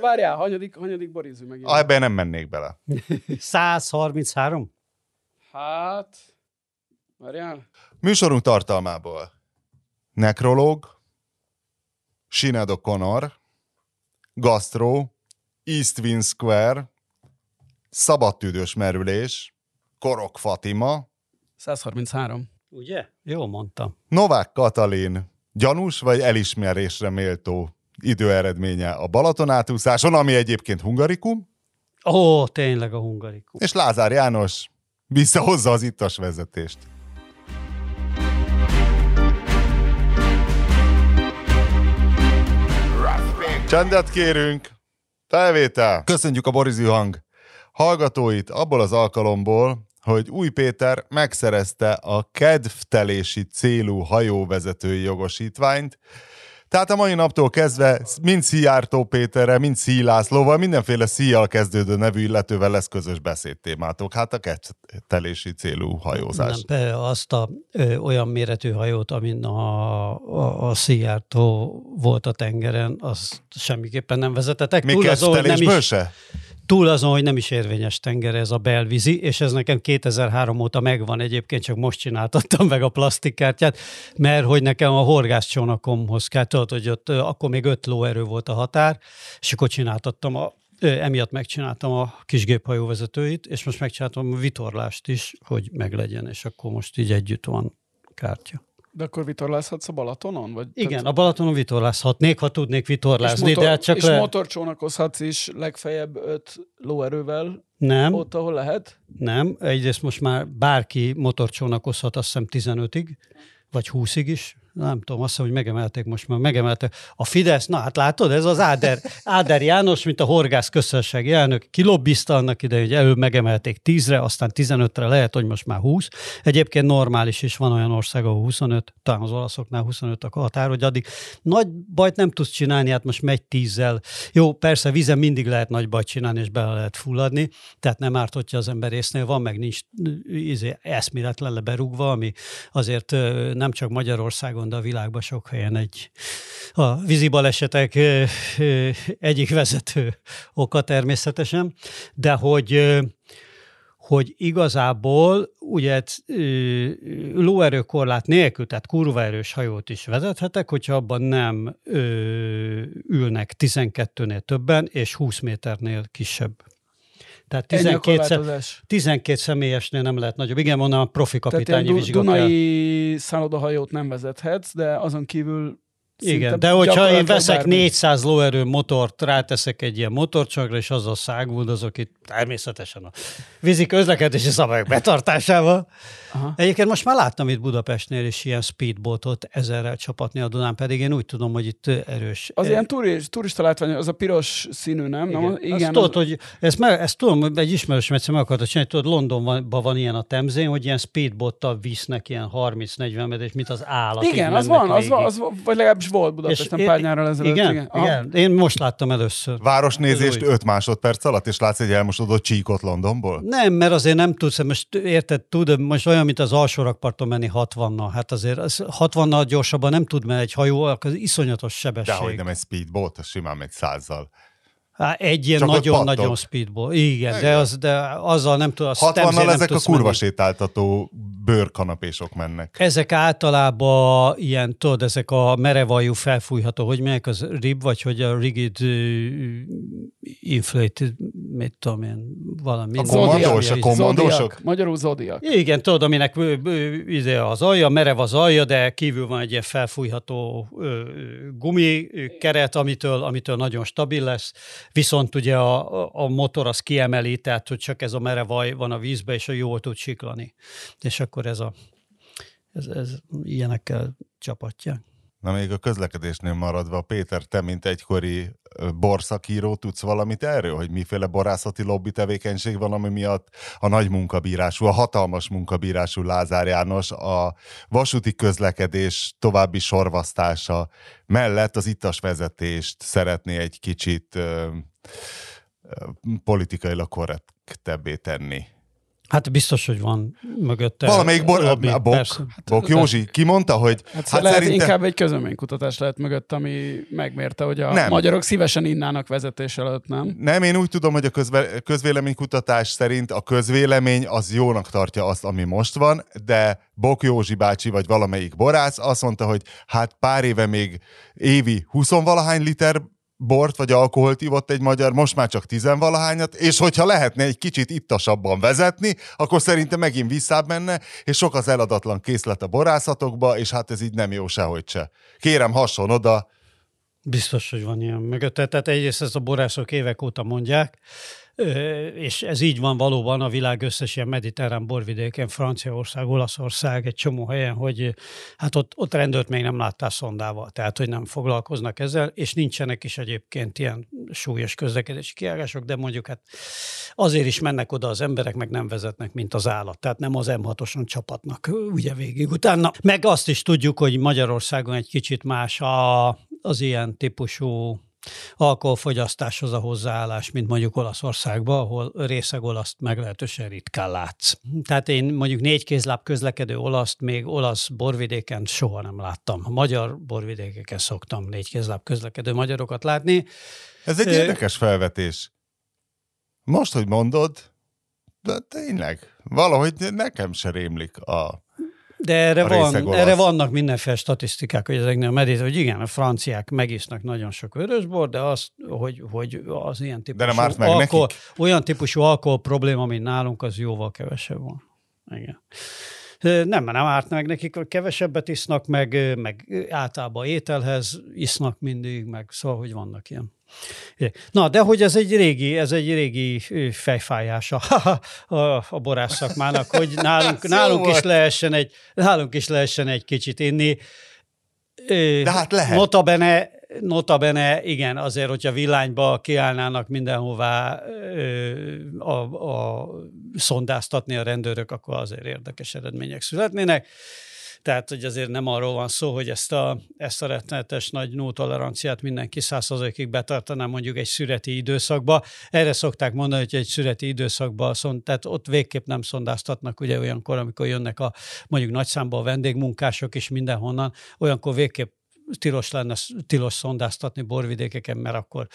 ha várjál, hanyadik, hanyadik borizű megint. Ah, ebben nem mennék bele. 133? Hát, várjál. Műsorunk tartalmából. Nekrológ, Sinead O'Connor, Gastro, East Wing Square, Szabadtüdős merülés, Korok Fatima, 133. Ugye? Jól mondtam. Novák Katalin, gyanús vagy elismerésre méltó időeredménye a Balaton átúszáson, ami egyébként hungarikum, Ó, tényleg a hungarikum. és Lázár János visszahozza az ittas vezetést. Csendet kérünk! Felvétel! Köszönjük a Borizű hang hallgatóit abból az alkalomból, hogy Új Péter megszerezte a kedvtelési célú hajóvezetői jogosítványt, tehát a mai naptól kezdve mind Szijjártó Péterrel, mind Szí Lászlóval, mindenféle szíjjal kezdődő nevű illetővel lesz közös beszédtémátok. Hát a kedvtelési célú hajózás. Nem, azt a ö, olyan méretű hajót, amin a, a, a Szijjártó volt a tengeren, azt semmiképpen nem vezetetek. Még Túl azon, hogy nem is, se? Túl azon, hogy nem is érvényes tenger ez a belvízi, és ez nekem 2003 óta megvan egyébként, csak most csináltattam meg a plastikkártyát, mert hogy nekem a horgászcsónakomhoz kell, tudod, hogy ott akkor még öt lóerő volt a határ, és akkor csináltattam a emiatt megcsináltam a kis géphajóvezetőit, és most megcsináltam a vitorlást is, hogy meglegyen, és akkor most így együtt van kártya. De akkor vitorlázhatsz a Balatonon? Vagy Igen, a Balatonon vitorlázhatnék, ha tudnék és, vitorlázni, motor, de hát csak és le... motorcsónakozhatsz is legfeljebb 5 lóerővel Nem, ott, ahol lehet? nem. Egyrészt most már bárki motorcsónakozhat, azt hiszem 15-ig, vagy 20-ig is. Nem tudom, azt hiszem, hogy megemelték most már, megemelték. A Fidesz, na hát látod, ez az Áder, Áder János, mint a horgász közösségi elnök, kilobbizta annak idején, hogy előbb megemelték 10-re, aztán 15-re, lehet, hogy most már 20. Egyébként normális is, van olyan ország, ahol 25, talán az olaszoknál 25 a határ, hogy addig nagy bajt nem tudsz csinálni, hát most megy 10-zel. Jó, persze vízen mindig lehet nagy bajt csinálni, és bele lehet fulladni, tehát nem árt, hogyha az ember észnél van, meg nincs izé, eszméletlen le berúgva, ami azért nem csak Magyarországon, de a világban sok helyen egy a vízi balesetek egyik vezető oka természetesen, de hogy hogy igazából ugye lóerőkorlát nélkül, tehát kurva erős hajót is vezethetek, hogyha abban nem ülnek 12-nél többen, és 20 méternél kisebb. Tehát Ennyi a 12, szem, korlátozás. 12 személyesnél nem lehet nagyobb. Igen, mondom, a profi Tehát kapitányi du- vizsgakkel. Dunai szállodahajót nem vezethetsz, de azon kívül Igen, de hogyha én veszek bármi. 400 lóerő motort, ráteszek egy ilyen motorcsagra, és azzal száguldozok itt természetesen a vízi közlekedési szabályok betartásával. Aha. Egyébként most már láttam itt Budapestnél is ilyen speedboatot ezerrel csapatni a Dunán, pedig én úgy tudom, hogy itt erős. Az eh, ilyen turis, turista látvány, az a piros színű, nem? igen. Nem, Azt igen tudod, hogy ezt, meg, ezt tudom, hogy egy ismerősöm egyszer meg akarta csinálni, tudod, Londonban van ilyen a Temzén, hogy ilyen speedbottal visznek ilyen 30-40 méter, mint az állat. igen, az van, az van, az van, vagy legalábbis volt Budapesten És- pár nyárral ezelőtt. Igen, igen. Aha. igen. Én most láttam először. Városnézést Ez új. 5 másodperc alatt, és látsz egy elmosodott csíkot Londonból? Nem, mert azért nem tudsz, most érted, tud, most olyan, mint az alsó rakparton menni 60-nal. Hát azért az 60-nal gyorsabban nem tud menni egy hajó, akkor az iszonyatos sebesség. Dehogy nem egy speedboat, az simán megy százzal. Hát egy ilyen nagyon-nagyon pattog. speedball. Igen, de, Igen. az, de azzal nem tud, azt 60-nal nem ezek a kurva menni. sétáltató bőrkanapésok mennek. Ezek általában ilyen, tudod, ezek a merevajú felfújható, hogy melyek az rib, vagy hogy a rigid uh, inflated, mit tudom én, valami. A kommandós, a kommandósok? Zodiac, magyarul Zodiac. Igen, tudod, aminek ö, izé az alja, merev az alja, de kívül van egy ilyen felfújható ö, ö, gumi ö, keret, amitől, amitől nagyon stabil lesz, viszont ugye a, a- motor az kiemeli, tehát hogy csak ez a merev alj van a vízbe, és a jól tud siklani. És akkor ez a ez, ez ilyenekkel csapatják. Na még a közlekedésnél maradva, Péter, te, mint egykori borszakíró, tudsz valamit erről, hogy miféle borászati lobby tevékenység van, ami miatt a nagy munkabírású, a hatalmas munkabírású Lázár János a vasúti közlekedés további sorvasztása mellett az ittas vezetést szeretné egy kicsit ö, ö, politikailag korrektebbé tenni. Hát biztos, hogy van mögötte. Valamelyik bor, lobby, a Bok, persze. Bok Józsi kimondta, hogy... Hát, hát lehet szerinte... inkább egy közöménykutatás lehet mögött, ami megmérte, hogy a nem. magyarok szívesen innának vezetés előtt, nem? Nem, én úgy tudom, hogy a közve, közvéleménykutatás szerint a közvélemény az jónak tartja azt, ami most van, de Bok Józsi bácsi vagy valamelyik borász azt mondta, hogy hát pár éve még évi 20 valahány liter bort vagy alkoholt ivott egy magyar, most már csak tizenvalahányat, és hogyha lehetne egy kicsit ittasabban vezetni, akkor szerintem megint visszább menne, és sok az eladatlan készlet a borászatokba, és hát ez így nem jó sehogy se. Kérem, hasson oda. Biztos, hogy van ilyen mögötte. Tehát egyrészt ezt a borászok évek óta mondják, és ez így van valóban a világ összes ilyen mediterrán borvidéken, Franciaország, Olaszország, egy csomó helyen, hogy hát ott, ott rendőrt még nem láttál szondával, tehát hogy nem foglalkoznak ezzel, és nincsenek is egyébként ilyen súlyos közlekedési kiállások, de mondjuk hát azért is mennek oda az emberek, meg nem vezetnek, mint az állat, tehát nem az M6-oson csapatnak ugye végig utána. Meg azt is tudjuk, hogy Magyarországon egy kicsit más a, az ilyen típusú alkoholfogyasztáshoz a hozzáállás, mint mondjuk Olaszországban, ahol részeg olaszt meglehetősen ritkán látsz. Tehát én mondjuk négy kézláb közlekedő olaszt még olasz borvidéken soha nem láttam. A magyar borvidékeken szoktam négy kézláb közlekedő magyarokat látni. Ez egy érdekes felvetés. Most, hogy mondod, de tényleg, valahogy nekem se rémlik a de erre, van, erre vannak mindenféle statisztikák, hogy ezeknél a medit, hogy igen, a franciák megisznak nagyon sok vörösbor, de az, hogy, hogy az ilyen típusú, de nem alkohol, olyan típusú alkohol probléma, mint nálunk, az jóval kevesebb van. Igen. Nem, nem árt meg nekik, kevesebbet isznak, meg, meg általában ételhez isznak mindig, meg szóval, hogy vannak ilyen. Na, de hogy ez egy régi, ez egy régi fejfájása a, a, borász szakmának, hogy nálunk, nálunk, is lehessen egy, nálunk is lehessen egy kicsit inni. De hát lehet. Notabene, notabene, igen, azért, hogyha villányba kiállnának mindenhová a, a szondáztatni a rendőrök, akkor azért érdekes eredmények születnének. Tehát, hogy azért nem arról van szó, hogy ezt a, ezt a rettenetes nagy no toleranciát mindenki százszerzalékig betartaná mondjuk egy szüreti időszakba. Erre szokták mondani, hogy egy szüreti időszakban, szont, tehát ott végképp nem szondáztatnak, ugye olyankor, amikor jönnek a mondjuk nagy számba a vendégmunkások is mindenhonnan, olyankor végképp tilos lenne tilos szondáztatni borvidékeken, mert akkor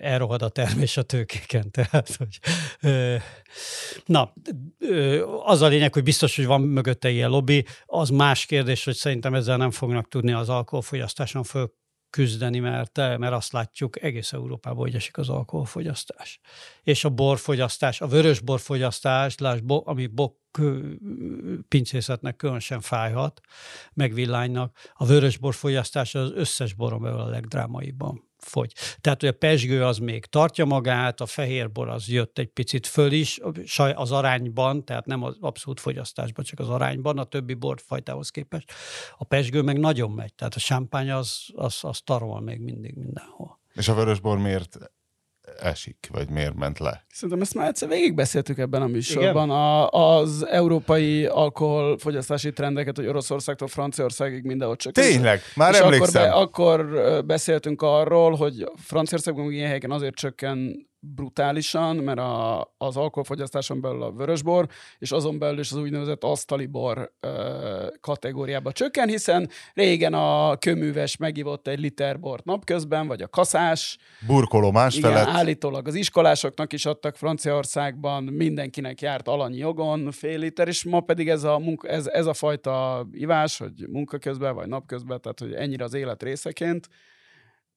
elrohad a termés a tőkéken. Tehát, hogy, na, az a lényeg, hogy biztos, hogy van mögötte ilyen lobby. Az más kérdés, hogy szerintem ezzel nem fognak tudni az alkoholfogyasztáson föl küzdeni, mert, mert azt látjuk egész Európában, hogy esik az alkoholfogyasztás. És a borfogyasztás, a vörös borfogyasztás, lásd, bo, ami bok pincészetnek különösen fájhat, meg villánynak, a vörös borfogyasztás az összes boron a legdrámaibban fogy. Tehát, hogy a pesgő az még tartja magát, a fehérbor az jött egy picit föl is, az arányban, tehát nem az abszolút fogyasztásban, csak az arányban, a többi borfajtához képest. A pesgő meg nagyon megy, tehát a sámpány az, az, az tarol még mindig mindenhol. És a vörösbor miért esik, vagy miért ment le? Szerintem ezt már egyszer végigbeszéltük ebben a műsorban. A, az európai alkoholfogyasztási trendeket, hogy Oroszországtól Franciaországig mindenhol csak. Tényleg, már és emlékszem. Akkor, be, akkor beszéltünk arról, hogy Franciaországban ilyen helyeken azért csökken brutálisan, mert a, az alkoholfogyasztáson belül a vörösbor, és azon belül is az úgynevezett asztali bor ö, kategóriába csökken, hiszen régen a köműves megivott egy liter bort napközben, vagy a kaszás. Burkoló másfelett. Igen, állítólag az iskolásoknak is adtak Franciaországban, mindenkinek járt alanyi jogon fél liter, és ma pedig ez a, munka, ez, ez a fajta ivás, hogy munka közben, vagy napközben, tehát hogy ennyire az élet részeként,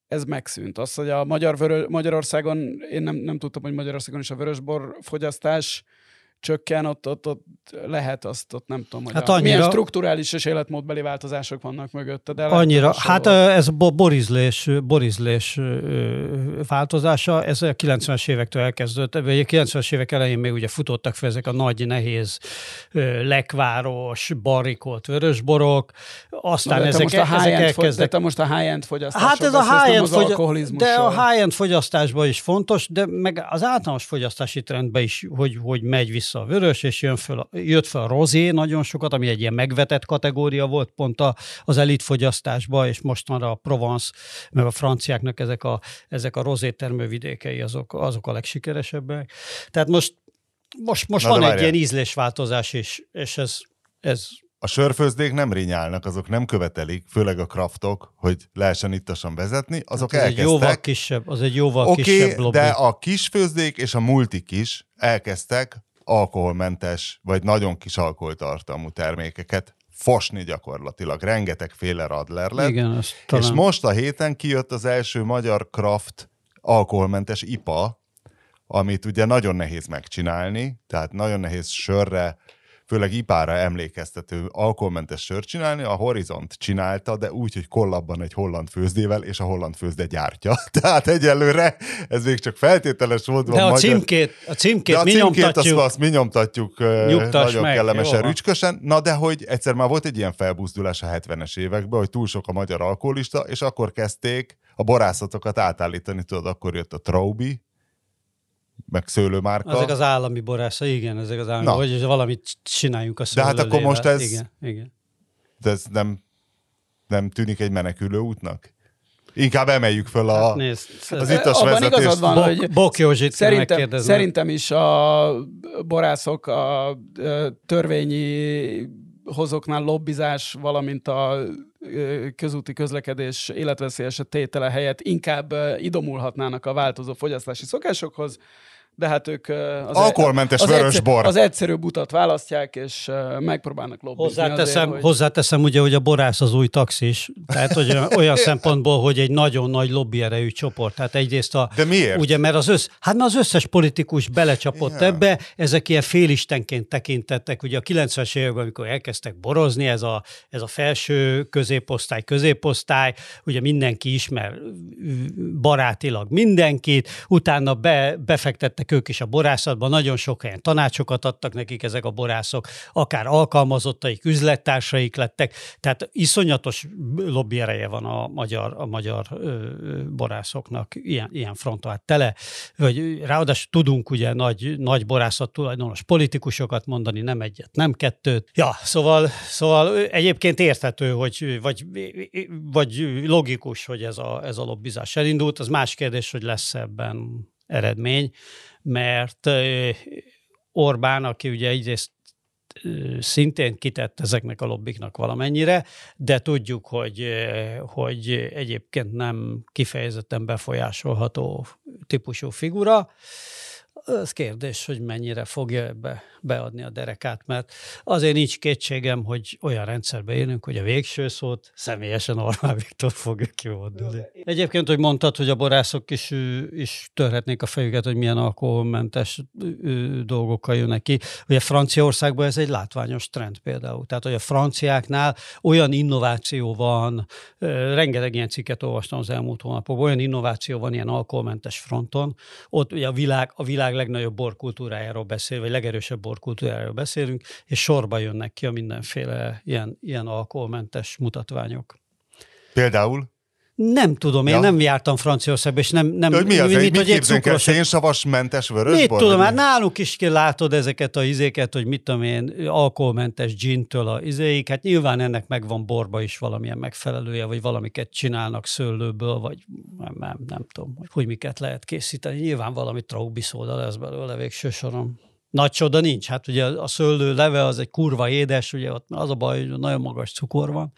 ez megszűnt. Az, hogy a Magyar Vörö- Magyarországon, én nem, nem tudtam, hogy Magyarországon is a vörösbor fogyasztás csökken, ott, ott, ott lehet azt, ott nem tudom, hogy hát a, annyira, milyen strukturális és életmódbeli változások vannak mögötte. De annyira, hát ez borizlés, borizlés változása, ez a 90-es évektől elkezdődött, vagy a 90-es évek elején még ugye futottak fel ezek a nagy, nehéz, lekváros, barrikolt vörösborok, aztán de ezek, most a ezek elkezdtek. De te most a high-end fogyasztásról Hát ez a high-end fogy- De a high-end fogyasztásban is fontos, de meg az általános fogyasztási trendben is, hogy, hogy megy vissza vissza a vörös, és jön föl, jött fel a rozé nagyon sokat, ami egy ilyen megvetett kategória volt pont a, az elitfogyasztásban, és most már a Provence, meg a franciáknak ezek a, ezek a rozé termővidékei azok, azok a legsikeresebbek. Tehát most Most, most van egy ilyen ízlésváltozás is, és ez, ez a sörfőzdék nem rinyálnak, azok nem követelik, főleg a kraftok, hogy lehessen ittasan vezetni, azok hát az elkezdtek. Egy jóval kisebb, az egy jóval okay, kisebb lobby. de a kisfőzdék és a multik is elkezdtek alkoholmentes, vagy nagyon kis alkoholtartalmú termékeket fosni gyakorlatilag. Rengeteg radler lett. Igen, talán... És most a héten kijött az első magyar kraft alkoholmentes IPA, amit ugye nagyon nehéz megcsinálni, tehát nagyon nehéz sörre főleg ipára emlékeztető alkoholmentes sört csinálni. A Horizont csinálta, de úgy, hogy kollabban egy holland főzdével, és a holland főzde gyártja. Tehát egyelőre ez még csak feltételes volt. De a magyar... címkét, a címkét de a mi címkét nyomtatjuk. Azt, azt mi nyomtatjuk Nyugtass nagyon meg, kellemesen, jó. rücskösen. Na de hogy egyszer már volt egy ilyen felbuzdulás a 70-es években, hogy túl sok a magyar alkoholista, és akkor kezdték a borászatokat átállítani, tudod, akkor jött a Traubi, meg szőlőmárka. Ezek az állami borásza, igen, ezek az állami, hogy valamit csináljunk a De hát akkor most ez... Igen, igen. De ez nem, nem tűnik egy menekülő útnak? Inkább emeljük föl a, hát nézd, az ittas Abban vezetést. igazad van, Bok, hogy Bok Józsit szerintem, szerintem is a borászok a törvényi hozóknál lobbizás, valamint a közúti közlekedés életveszélyes tétele helyett inkább idomulhatnának a változó fogyasztási szokásokhoz, de hát ők az, Alkoholmentes az, vörös bor. az egyszerűbb utat választják, és megpróbálnak lobbizni hozzáteszem, azért, hogy... hozzáteszem ugye, hogy a borász az új taxis, tehát hogy olyan szempontból, hogy egy nagyon nagy lobbyerejű csoport. Tehát egyrészt a... De miért? Ugye, mert az, össz, hát az összes politikus belecsapott yeah. ebbe, ezek ilyen félistenként tekintettek, ugye a 90-es években, amikor elkezdtek borozni, ez a, ez a felső középosztály, középosztály, ugye mindenki ismer barátilag mindenkit, utána be, befektettek vettek ők is a borászatban, nagyon sok helyen tanácsokat adtak nekik ezek a borászok, akár alkalmazottaik, üzlettársaik lettek, tehát iszonyatos lobby ereje van a magyar, a magyar ö, borászoknak ilyen, ilyen fronton, hát tele, vagy ráadásul tudunk ugye nagy, nagy borászat tulajdonos politikusokat mondani, nem egyet, nem kettőt. Ja, szóval, szóval egyébként érthető, hogy vagy, vagy logikus, hogy ez a, ez a lobbizás elindult, az más kérdés, hogy lesz ebben eredmény mert Orbán, aki ugye egyrészt szintén kitett ezeknek a lobbiknak valamennyire, de tudjuk, hogy, hogy egyébként nem kifejezetten befolyásolható típusú figura. Az kérdés, hogy mennyire fogja ebbe beadni a derekát, mert azért nincs kétségem, hogy olyan rendszerbe élünk, hogy a végső szót személyesen Orbán Viktor fogja kimondani. Egyébként, hogy mondtad, hogy a borászok is, is törhetnék a fejüket, hogy milyen alkoholmentes dolgokkal jönnek ki. Ugye Franciaországban ez egy látványos trend például. Tehát, hogy a franciáknál olyan innováció van, rengeteg ilyen cikket olvastam az elmúlt hónapokban, olyan innováció van ilyen alkoholmentes fronton, ott ugye a világ, a világ legnagyobb borkultúrájáról beszél, vagy legerősebb bor kultúráról beszélünk, és sorba jönnek ki a mindenféle ilyen, ilyen alkoholmentes mutatványok. Például? Nem tudom, én ja. nem jártam Franciaországba, és nem... nem hogy mi az, mit, hogy egy cukros... Szénsavas mentes vörösbor? Mit tudom, hát náluk is látod ezeket a izéket, hogy mit tudom én, alkoholmentes gintől a izéig, hát nyilván ennek megvan borba is valamilyen megfelelője, vagy valamiket csinálnak szőlőből, vagy nem, nem, nem tudom, hogy, hogy miket lehet készíteni. Nyilván valami traubiszóda lesz belőle végső soron nagy csoda nincs. Hát ugye a szőlő leve az egy kurva édes, ugye ott az a baj, hogy nagyon magas cukor van.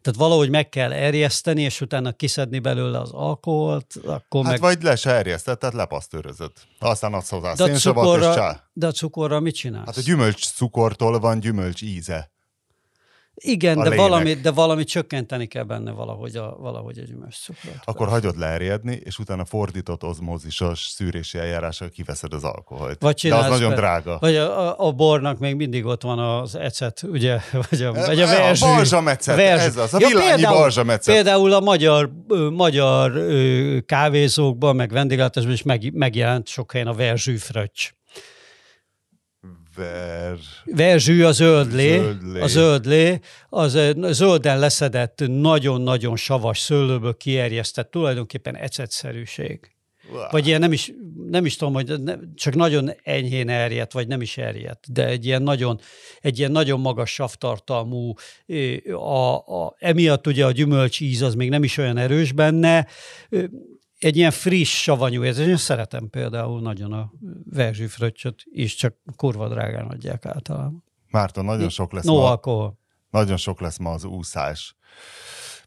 Tehát valahogy meg kell erjeszteni, és utána kiszedni belőle az alkoholt, akkor hát meg... vagy le se erjesztett, tehát lepasztőrözött. Aztán adsz hozzá de a cukorra, és csá. De a cukorra mit csinálsz? Hát a gyümölcs cukortól van gyümölcs íze. Igen, de valami, de valami csökkenteni kell benne valahogy a, valahogy a gyümölcscukrot. Akkor hagyod leerjedni, és utána fordított ozmózisos szűrési eljárással kiveszed az alkoholt. Vagy de az nagyon be, drága. Vagy a, a, bornak még mindig ott van az ecet, ugye? Vagy a, vagy a verzsű. A balzsamecet, verzsű. ez az, a ja, például, balzsamecet. Például a magyar, magyar kávézókban, meg vendéglátásban is meg, megjelent sok helyen a verzsű fröccs. Ver... Verzsű a zöldlé, zöldlé. a zöldlé, az zölden leszedett, nagyon-nagyon savas szőlőből kierjesztett, tulajdonképpen ecetszerűség. Wow. Vagy ilyen nem is, nem is tudom, hogy ne, csak nagyon enyhén erjedt, vagy nem is erjedt, de egy ilyen nagyon, egy ilyen nagyon magas savtartalmú, a, a, emiatt ugye a gyümölcs íz az még nem is olyan erős benne, egy ilyen friss, savanyú érzés. Én szeretem például nagyon a verzsifröccsöt is csak kurva drágán adják általában. Márton, nagyon sok lesz No ma. alkohol. Nagyon sok lesz ma az úszás.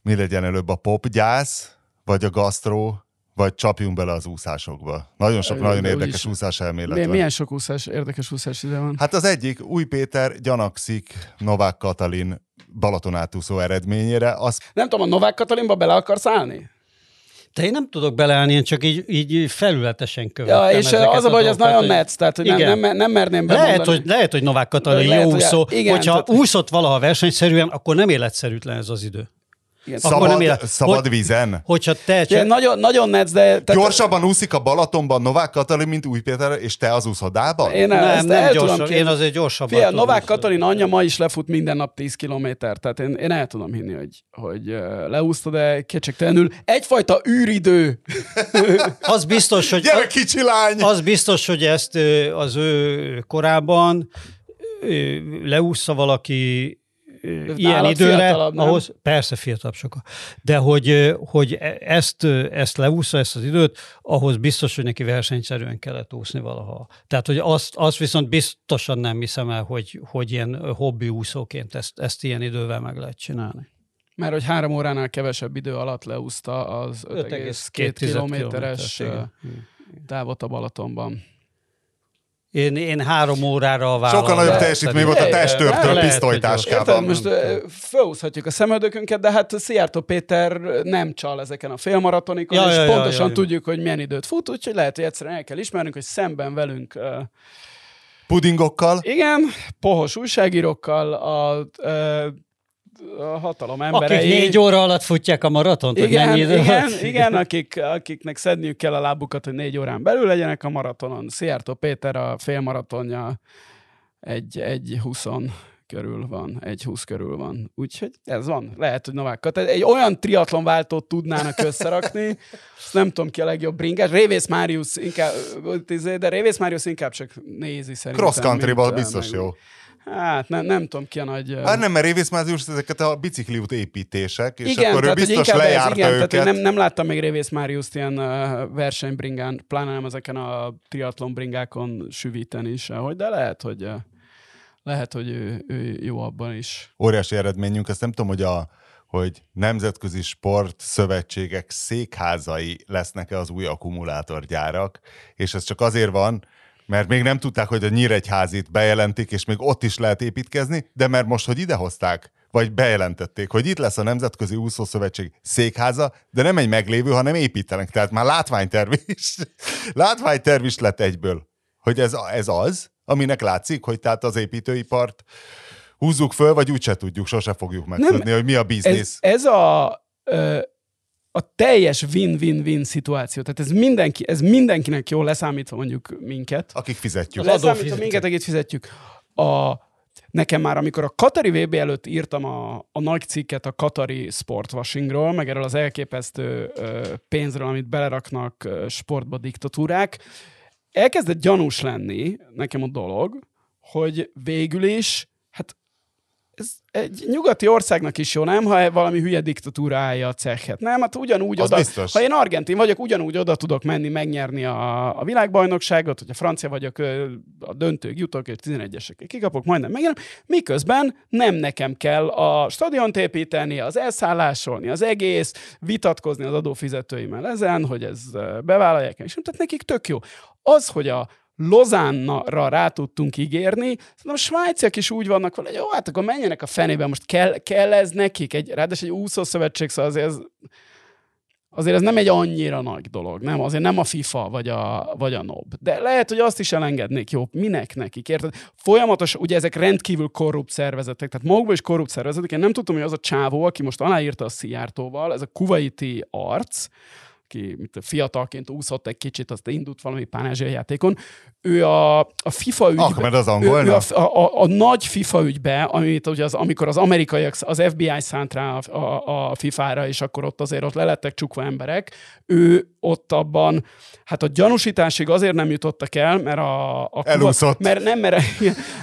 Mi legyen előbb a popgyász, vagy a gasztró, vagy csapjunk bele az úszásokba. Nagyon sok nagyon de érdekes úszás elmélet van. milyen sok úszás, érdekes úszás ide van. Hát az egyik, Új Péter gyanakszik Novák Katalin Balaton átúszó eredményére. Azt Nem tudom, a Novák Katalinba bele akarsz állni? De én nem tudok beleállni, én csak így, így felületesen követtem Ja, és az a baj, hogy ez dolgokat, nagyon netsz, tehát hogy nem, Igen. nem, nem merném Lehet bemondani. hogy, lehet, hogy Novák Katalin Lehet, jó hogy- úszó. igen, Hogyha tehát- úszott valaha versenyszerűen, akkor nem életszerűtlen ez az idő. Igen. Szabad, nem éle- szabad hogy- vízen. Hogyha te csak... nagyon, nagyon netsz, de... Tehát, Gyorsabban úszik a Balatonban Novák Katalin, mint Új Péter, és te az úszodában? Én Nem, nem el gyorsan, tudom én azért gyorsabban Fia, Novák úszni. Katalin anyja ma is lefut minden nap 10 kilométer, tehát én, én el tudom hinni, hogy, hogy leúszta, de kétségtelenül egyfajta űridő. Az biztos, hogy... Gyere, kicsi lány! Az biztos, hogy ezt az ő korában leúszza valaki ilyen időre, ahhoz persze fiatalabb sokkal, de hogy, hogy e- ezt, ezt leúszza, ezt az időt, ahhoz biztos, hogy neki versenyszerűen kellett úszni valaha. Tehát, hogy azt, azt viszont biztosan nem hiszem el, hogy, hogy ilyen hobbi úszóként ezt, ezt ilyen idővel meg lehet csinálni. Mert hogy három óránál kevesebb idő alatt leúszta az 5,2 kilométeres távot a Balatonban. Én, én három órára vállalom. Sokkal nagyobb teljesítmény volt a testőrtől lehet, pisztolytáskában. Érted, most felhúzhatjuk a szemöldökünket, de hát Szijjártó Péter nem csal ezeken a félmaratonikon, Ja, és ja, pontosan ja, ja. tudjuk, hogy milyen időt fut, úgyhogy lehet, hogy egyszerűen el kell ismernünk, hogy szemben velünk ö, Pudingokkal. Igen, pohos újságírókkal, a, ö, a hatalom emberei. Akik négy óra alatt futják a maratont, hogy igen, mennyi idő igen, alatt? igen akik, akiknek szedniük kell a lábukat, hogy négy órán belül legyenek a maratonon. Szijjártó Péter a félmaratonja egy, egy 20 körül van, egy 20 körül van. Úgyhogy ez van. Lehet, hogy Novák Katalin. Egy olyan triatlon váltót tudnának összerakni, azt nem tudom ki a legjobb bringás. Révész Máriusz inkább, de Révész Máriusz inkább csak nézi szerintem. Cross country biztos meg- jó. Hát nem, nem tudom ki a nagy... Hát nem, mert Révész ezeket a bicikliút építések, és igen, akkor ő tehát, hogy biztos inkább ez, lejárta igen, őket. tehát, nem, nem láttam még Révész Máriuszt ilyen uh, versenybringán, pláne nem ezeken a triatlon bringákon süvíteni sehogy, de lehet, hogy uh, lehet, hogy ő, ő jó abban is. Óriási eredményünk, ezt nem tudom, hogy a hogy nemzetközi sport szövetségek székházai lesznek-e az új akkumulátorgyárak, és ez csak azért van, mert még nem tudták, hogy a Nyíregyházit bejelentik, és még ott is lehet építkezni, de mert most, hogy idehozták, vagy bejelentették, hogy itt lesz a Nemzetközi Úszószövetség székháza, de nem egy meglévő, hanem építenek. Tehát már látványterv is, látványterv is lett egyből. Hogy ez, ez az, aminek látszik, hogy tehát az építőipart húzzuk föl, vagy úgyse tudjuk, sose fogjuk megtudni, hogy mi a Ez, biznisz. ez a, ö, a teljes win-win-win szituáció, tehát ez, mindenki, ez mindenkinek jó leszámítva mondjuk minket. Akik fizetjük. Leszámítva minket, akit fizetjük. A, nekem már, amikor a Katari VB előtt írtam a, a nagy cikket a Katari sportwashingról, meg erről az elképesztő ö, pénzről, amit beleraknak ö, sportba diktatúrák, elkezdett gyanús lenni nekem a dolog, hogy végül is, ez egy nyugati országnak is jó, nem? Ha valami hülye diktatúra állja a cechet. Nem, hát ugyanúgy Az oda, biztos. ha én argentin vagyok, ugyanúgy oda tudok menni megnyerni a, a világbajnokságot, hogyha francia vagyok, a döntők jutok, és 11-esek kikapok, majdnem megnyerem, miközben nem nekem kell a stadiont építeni, az elszállásolni, az egész, vitatkozni az adófizetőimmel ezen, hogy ez bevállalják, és tehát nekik tök jó. Az, hogy a Lozánra rá tudtunk ígérni. Szerintem a svájciak is úgy vannak hogy jó, hát akkor menjenek a fenébe, most kell, kell ez nekik, egy, ráadásul egy úszószövetség, szóval azért ez, azért ez nem egy annyira nagy dolog, nem? Azért nem a FIFA vagy a, vagy a NOB. De lehet, hogy azt is elengednék, jó, minek nekik, érted? Folyamatos, ugye ezek rendkívül korrupt szervezetek, tehát magukban is korrupt szervezetek. Én nem tudtam, hogy az a csávó, aki most aláírta a Szijjártóval, ez a kuwaiti arc, aki mit, fiatalként úszott egy kicsit, azt indult valami pánázsiai játékon. Ő a, a FIFA ügybe... Ahmed az ő, ő angolna? a, a, a, a, nagy FIFA ügybe, amit ugye az, amikor az amerikaiak, az FBI szánt rá a, a, a FIFA-ra, és akkor ott azért ott lelettek csukva emberek, ő ott abban, hát a gyanúsításig azért nem jutottak el, mert a... a Elúszott. mert nem, mert,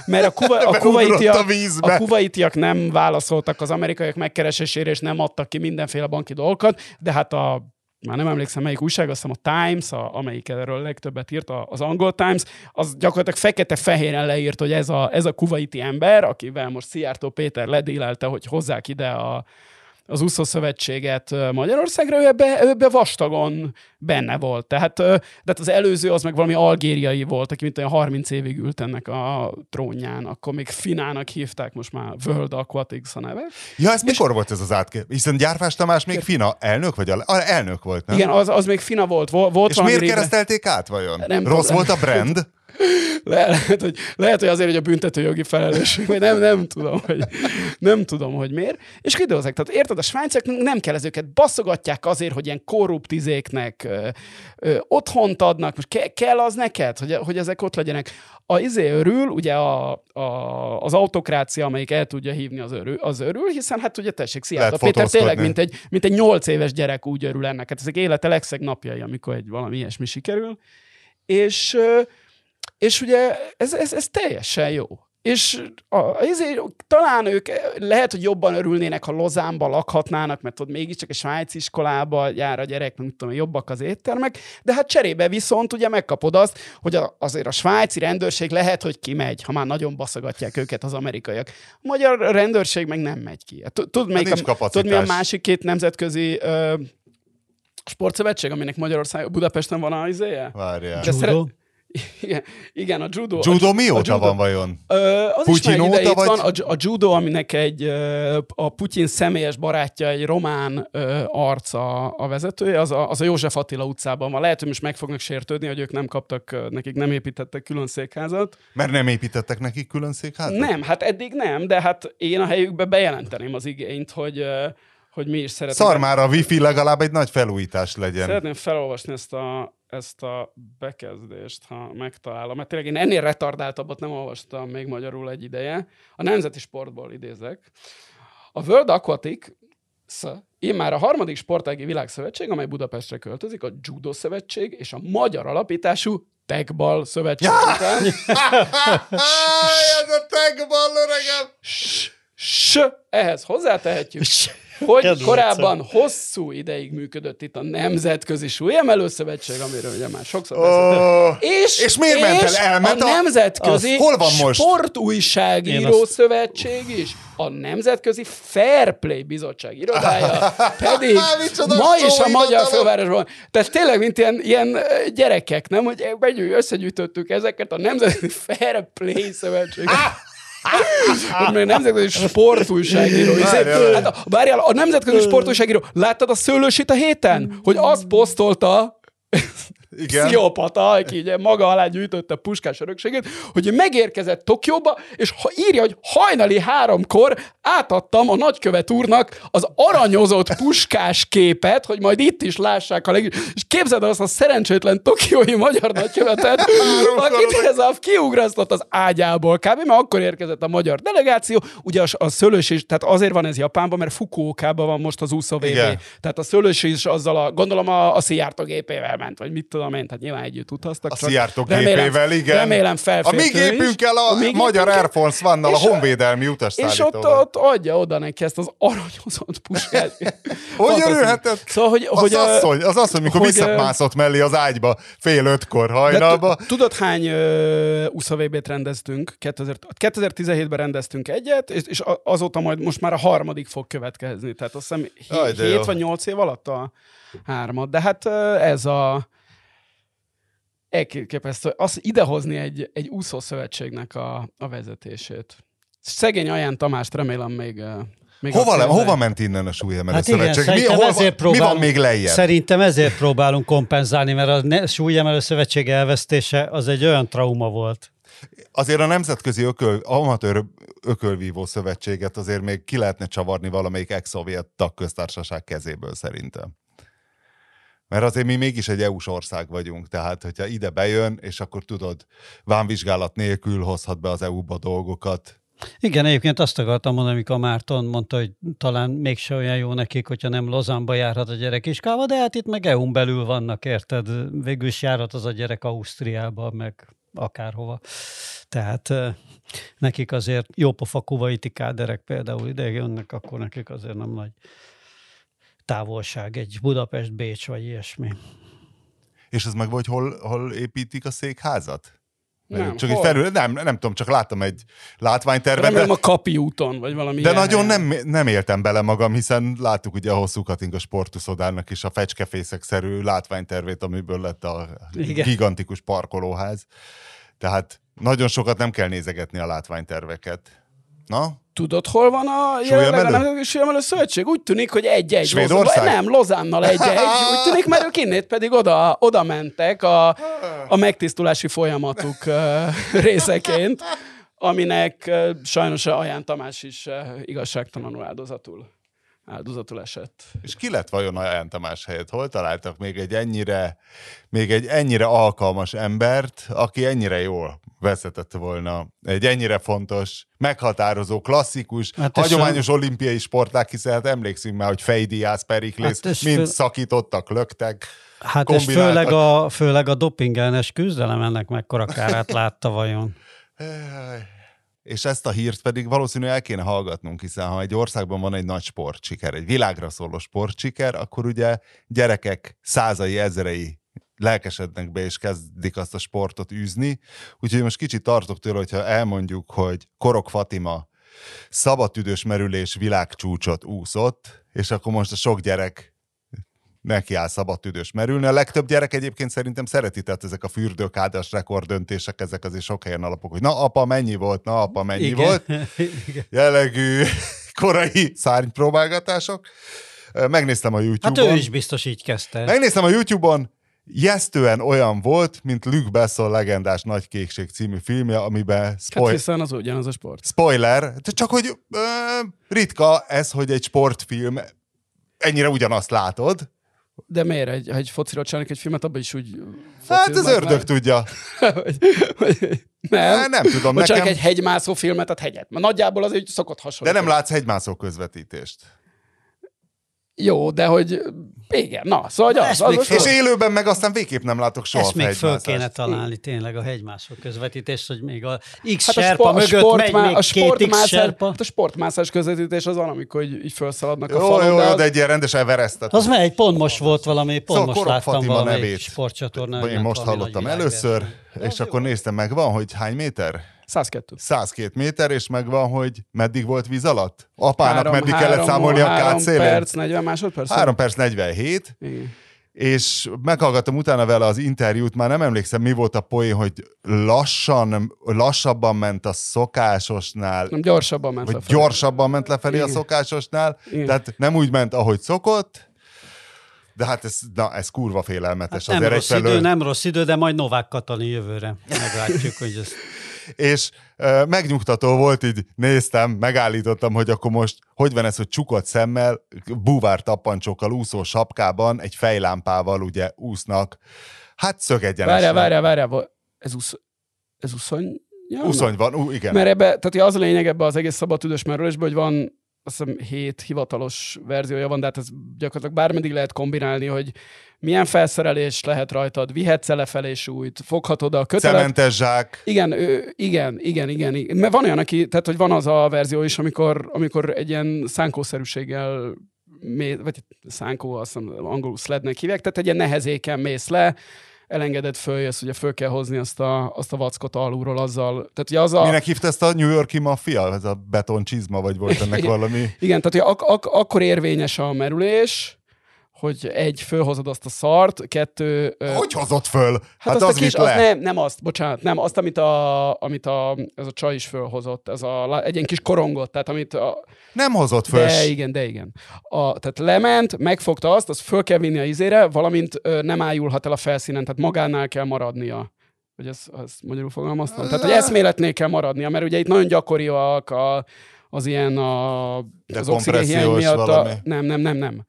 mert a, kuva, a, kuwaitiak, a a kuwaitiak nem válaszoltak az amerikaiak megkeresésére, és nem adtak ki mindenféle banki dolgokat, de hát a már nem emlékszem melyik újság, azt hiszem a Times, a, amelyik erről legtöbbet írt, az angol Times, az gyakorlatilag fekete-fehéren leírt, hogy ez a, ez a kuvaiti ember, akivel most Szijjártó Péter ledélelte, hogy hozzák ide a, az úszó szövetséget Magyarországra, ő ebbe, ő ebbe vastagon benne volt. Tehát, de az előző az meg valami algériai volt, aki mint olyan 30 évig ült ennek a trónján, akkor még Finának hívták, most már World Aquatics a neve. Ja, ez mikor volt ez az átkép? Hiszen Gyárfás Tamás még Fina elnök, vagy a, a elnök volt, nem? Igen, az, az még Fina volt. volt És miért keresztelték át vajon? Nem Rossz tudom. volt a brand? Le, lehet, hogy, lehet, hogy azért, hogy a büntetőjogi felelősség, vagy nem, nem tudom, hogy, nem tudom, hogy miért. És kidolgozzák. Tehát érted, a svájciak nem kell ezeket basszogatják azért, hogy ilyen korrupt izéknek ö, ö, otthont adnak. Most ke, kell az neked, hogy, hogy ezek ott legyenek. A izé örül, ugye a, a, az autokrácia, amelyik el tudja hívni az, örül, az örül, hiszen hát ugye tessék, szia, a Péter tényleg, mint egy, mint egy nyolc éves gyerek úgy örül ennek. Hát ezek élete legszeg napjai, amikor egy valami ilyesmi sikerül. És és ugye ez, ez, ez teljesen jó. És a, ezért talán ők lehet, hogy jobban örülnének, ha Lozánba lakhatnának, mert ott mégiscsak egy svájci iskolába jár a gyerek, nem tudom, jobbak az éttermek, de hát cserébe viszont ugye megkapod azt, hogy a, azért a svájci rendőrség lehet, hogy kimegy, ha már nagyon baszogatják őket az amerikaiak. A magyar rendőrség meg nem megy ki. Tud, melyik a, tud mi a másik két nemzetközi ö, sportszövetség, aminek Magyarország, Budapesten van az izéje? Várjál. Igen, igen, a judo. Judo a, mióta a judo, van vajon? Ö, az Putyin is óta, vagy? van. A, a judo, aminek egy a Putyin személyes barátja, egy román ö, arca a vezetője, az a, az a József Attila utcában van. Lehet, hogy most meg fognak sértődni, hogy ők nem kaptak, nekik nem építettek külön székházat. Mert nem építettek nekik külön székházat? Nem, hát eddig nem, de hát én a helyükbe bejelenteném az igényt, hogy hogy mi is szeretnénk. Szar már a wifi legalább egy nagy felújítás legyen. Szeretném felolvasni ezt a, ezt a bekezdést, ha megtalálom. Mert tényleg én ennél retardáltabbat nem olvastam még magyarul egy ideje. A Nemzeti Sportból idézek. A World Aquatic én már a harmadik sportági világszövetség, amely Budapestre költözik, a Judo Szövetség és a magyar alapítású Tegball Szövetség után. Ez a Tegball, öregem! S, ehhez hozzátehetjük, hogy Kedvencem. korábban hosszú ideig működött itt a Nemzetközi Súlyemelő Szövetség, amiről ugye már sokszor oh, És, és miért és ment el? Elment a, a Nemzetközi az, hol van most? Sportújságíró azt... Szövetség is. A Nemzetközi Fair Play Bizottság irodája pedig ma is a Magyar Fővárosban. Tehát tényleg, mint ilyen, ilyen gyerekek, nem? Hogy összegyűjtöttük ezeket a Nemzetközi Fair Play Szövetség. Még nemzetközi sportújságíró. Hát, várjál, a nemzetközi sportújságíró, láttad a szőlősit a héten? Hogy azt posztolta, igen. pszichopata, aki ugye maga alá gyűjtötte a puskás örökségét, hogy megérkezett Tokióba, és ha írja, hogy hajnali háromkor átadtam a nagykövet úrnak az aranyozott puskás képet, hogy majd itt is lássák a leg... És képzeld el azt a szerencsétlen tokiói magyar nagykövetet, akit ez a kiugrasztott az ágyából kb. mert akkor érkezett a magyar delegáció. Ugye a, a szőlős is, tehát azért van ez Japánban, mert Fukuokában van most az úszó Tehát a szőlős is azzal a, gondolom a, a Szijjártó gépével ment, vagy mit tudom tudom én, tehát nyilván együtt utaztak. A Szijjártó gépével, igen. Remélem A mi gépünkkel, a, a mi magyar Air Force one a honvédelmi És ott, ott adja oda neki ezt az aranyozott puskát. hogy örülhetett? Szóval, hogy, az, hogy, asszony, az asszony, mikor hogy, visszamászott mellé az ágyba fél ötkor hajnalba. Tudod, hány USZA VB-t rendeztünk? 2017-ben rendeztünk egyet, és, és azóta majd most már a harmadik fog következni. Tehát azt hiszem 7 vagy 8 év alatt a hármat. De hát ez a elképesztő. Azt idehozni egy, egy úszószövetségnek a, a vezetését. Szegény Aján Tamást remélem még még hova, le, hova ment innen a súlyemelő hát szövetség? Igen, mi, hol, ezért próbál, mi van még lejjebb? Szerintem ezért próbálunk kompenzálni, mert a ne, súlyemelő szövetség elvesztése az egy olyan trauma volt. Azért a Nemzetközi ököl, Amatőr Ökölvívó Szövetséget azért még ki lehetne csavarni valamelyik ex-szovjet tagköztársaság kezéből szerintem. Mert azért mi mégis egy EU-s ország vagyunk, tehát hogyha ide bejön, és akkor tudod, vámvizsgálat nélkül hozhat be az EU-ba dolgokat. Igen, egyébként azt akartam mondani, amikor Márton mondta, hogy talán mégse olyan jó nekik, hogyha nem Lozánba járhat a gyerek iskába, de hát itt meg EU-n belül vannak, érted? Végül is járhat az a gyerek Ausztriába, meg akárhova. Tehát nekik azért jó pofa kuvaiti káderek például ide jönnek, akkor nekik azért nem nagy távolság, egy Budapest-Bécs vagy ilyesmi. És ez meg vagy hol, hol építik a székházat? Nem, csak hol? egy felül, nem, nem tudom, csak láttam egy látványtervet. Remélem De, a Kapi úton, vagy valami de nagyon helyen. nem, nem éltem bele magam, hiszen láttuk ugye a hosszú Katinka sportuszodának is a fecskefészek-szerű látványtervét, amiből lett a Igen. gigantikus parkolóház. Tehát nagyon sokat nem kell nézegetni a látványterveket. Na? Tudod, hol van a jelenleg a Súlyemelő? Szövetség? Úgy tűnik, hogy egy-egy. Svédország? Loz- Nem, Lozánnal egy-egy. Úgy tűnik, mert ők innét pedig oda, oda mentek a, a megtisztulási folyamatuk részeként, aminek sajnos Aján Tamás is igazságtalanul áldozatul, áldozatul esett. És ki lett vajon a Ján Tamás helyett? Hol találtak még egy ennyire, még egy ennyire alkalmas embert, aki ennyire jól vezetett volna egy ennyire fontos, meghatározó, klasszikus, Hát hagyományos olimpiai sporták, hiszen hát emlékszünk már, hogy Fejdiász, Periklész, Hát mind föl- szakítottak, löktek. Hát és főleg a, főleg a dopingellenes küzdelem ennek mekkora kárát látta vajon. És ezt a hírt pedig valószínűleg el kéne hallgatnunk, hiszen ha egy országban van egy nagy sportsiker, egy világra szóló sportsiker, akkor ugye gyerekek százai, ezerei lelkesednek be, és kezdik azt a sportot űzni. Úgyhogy most kicsit tartok tőle, hogyha elmondjuk, hogy Korok Fatima szabadtüdős merülés világcsúcsot úszott, és akkor most a sok gyerek neki áll szabadtüdős merülni. A legtöbb gyerek egyébként szerintem szereti, tehát ezek a fürdőkádas rekorddöntések, ezek azért sok helyen alapok, hogy na apa mennyi volt, na apa mennyi Igen. volt, Igen. jellegű korai szárnypróbálgatások. Megnéztem a Hát YouTube-on. ő is biztos így kezdte. Megnéztem a YouTube-on, Jesztően olyan volt, mint Luke Besson legendás Nagy Kékség című filmje, amiben Hát spoil- hiszen az ugyanaz a sport. spoiler, de csak hogy ö, ritka ez, hogy egy sportfilm ennyire ugyanazt látod. De miért? Egy, ha egy fociról csinálnak egy filmet, abban is úgy Hát fociznak ördög már? tudja. Nem. Nem, nem tudom, Vagy nekem, egy hegymászó filmet, tehát hegyet. Mert nagyjából az úgy szokott de hasonlítani. nem látsz hegymászó közvetítést. Jó, de hogy igen, na, szóval hogy az, az, még az, föl- És élőben meg aztán végképp nem látok soha Ezt még föl kéne találni tényleg a hegymászó közvetítést, hogy még a X Hát a, serpa sport, a, mögött sportmá, megy még a, két X sportmászás, serpa. hát a sportmászás közvetítés az van, amikor így, így felszaladnak a Jó, falon. jó, de jó, az- de egy ilyen rendes Everestet. Az megy, pont most volt valami, pont Szóval most Korok láttam Fatima valamelyik nevét. sportcsatornán. Én most hallottam először, és akkor néztem meg, van, hogy hány méter? 102. 102 méter, és megvan, hogy meddig volt víz alatt? Apának Három- meddig három- kellett számolni a három kát szélén? perc, 40 másodperc? 3 perc 47, Igen. és meghallgattam utána vele az interjút, már nem emlékszem, mi volt a poén, hogy lassan, lassabban ment a szokásosnál, Nem gyorsabban ment vagy lefelé. gyorsabban ment lefelé a Igen. szokásosnál, Igen. tehát nem úgy ment, ahogy szokott, de hát ez, na, ez kurva félelmetes. Hát nem Azért rossz egyfelől- idő, nem rossz idő, de majd Novák Katalin jövőre. Meglátjuk, hogy ez... és ö, megnyugtató volt, így néztem, megállítottam, hogy akkor most hogy van ez, hogy csukott szemmel, búvár tappancsókkal, úszó sapkában, egy fejlámpával ugye úsznak, hát szögegyenesre. Várjál, várjál, várjál. Ez, usz, ez uszony? Ja, Uszony van, ú, igen. Mert ebbe, tehát az a lényeg ebbe az egész szabadtüdős merülésben, hogy van azt hiszem hét hivatalos verziója van, de hát ez gyakorlatilag bármeddig lehet kombinálni, hogy milyen felszerelés lehet rajtad, vihetsz lefelé súlyt, foghatod a kötelet. Cementes zsák. Igen, ő, igen, igen, igen, igen. Mert van olyan, aki, tehát hogy van az a verzió is, amikor, amikor egy ilyen szánkószerűséggel mé, vagy szánkó, azt hiszem angolul slednek hívják, tehát egy ilyen nehezéken mész le, elengeded, följössz, ugye föl kell hozni azt a, azt a vackot alulról azzal. Tehát ugye az a... Minek hívta ezt a New Yorki maffia? Ez a betoncsizma, vagy volt ennek valami? Igen, tehát ak- ak- akkor érvényes a merülés, hogy egy, fölhozod azt a szart, kettő... ö, Hogy hozott föl? Hát, Hát, azt az, a kis, az le. nem, nem azt, bocsánat, nem azt, amit, a, amit a, ez a csaj is fölhozott, ez a, egy ilyen kis korongot, tehát amit a, Nem hozott föl. de igen, de igen. A, tehát lement, megfogta azt, azt föl kell vinni a izére, valamint ö, nem ájulhat el a felszínen, tehát magánál kell maradnia. Hogy ez, ez magyarul fogalmaztam? Tehát, hogy eszméletnél kell maradnia, mert ugye itt nagyon gyakoriak a, az ilyen a, De az oxigénhiány miatt. valami. A, nem, nem, nem, nem.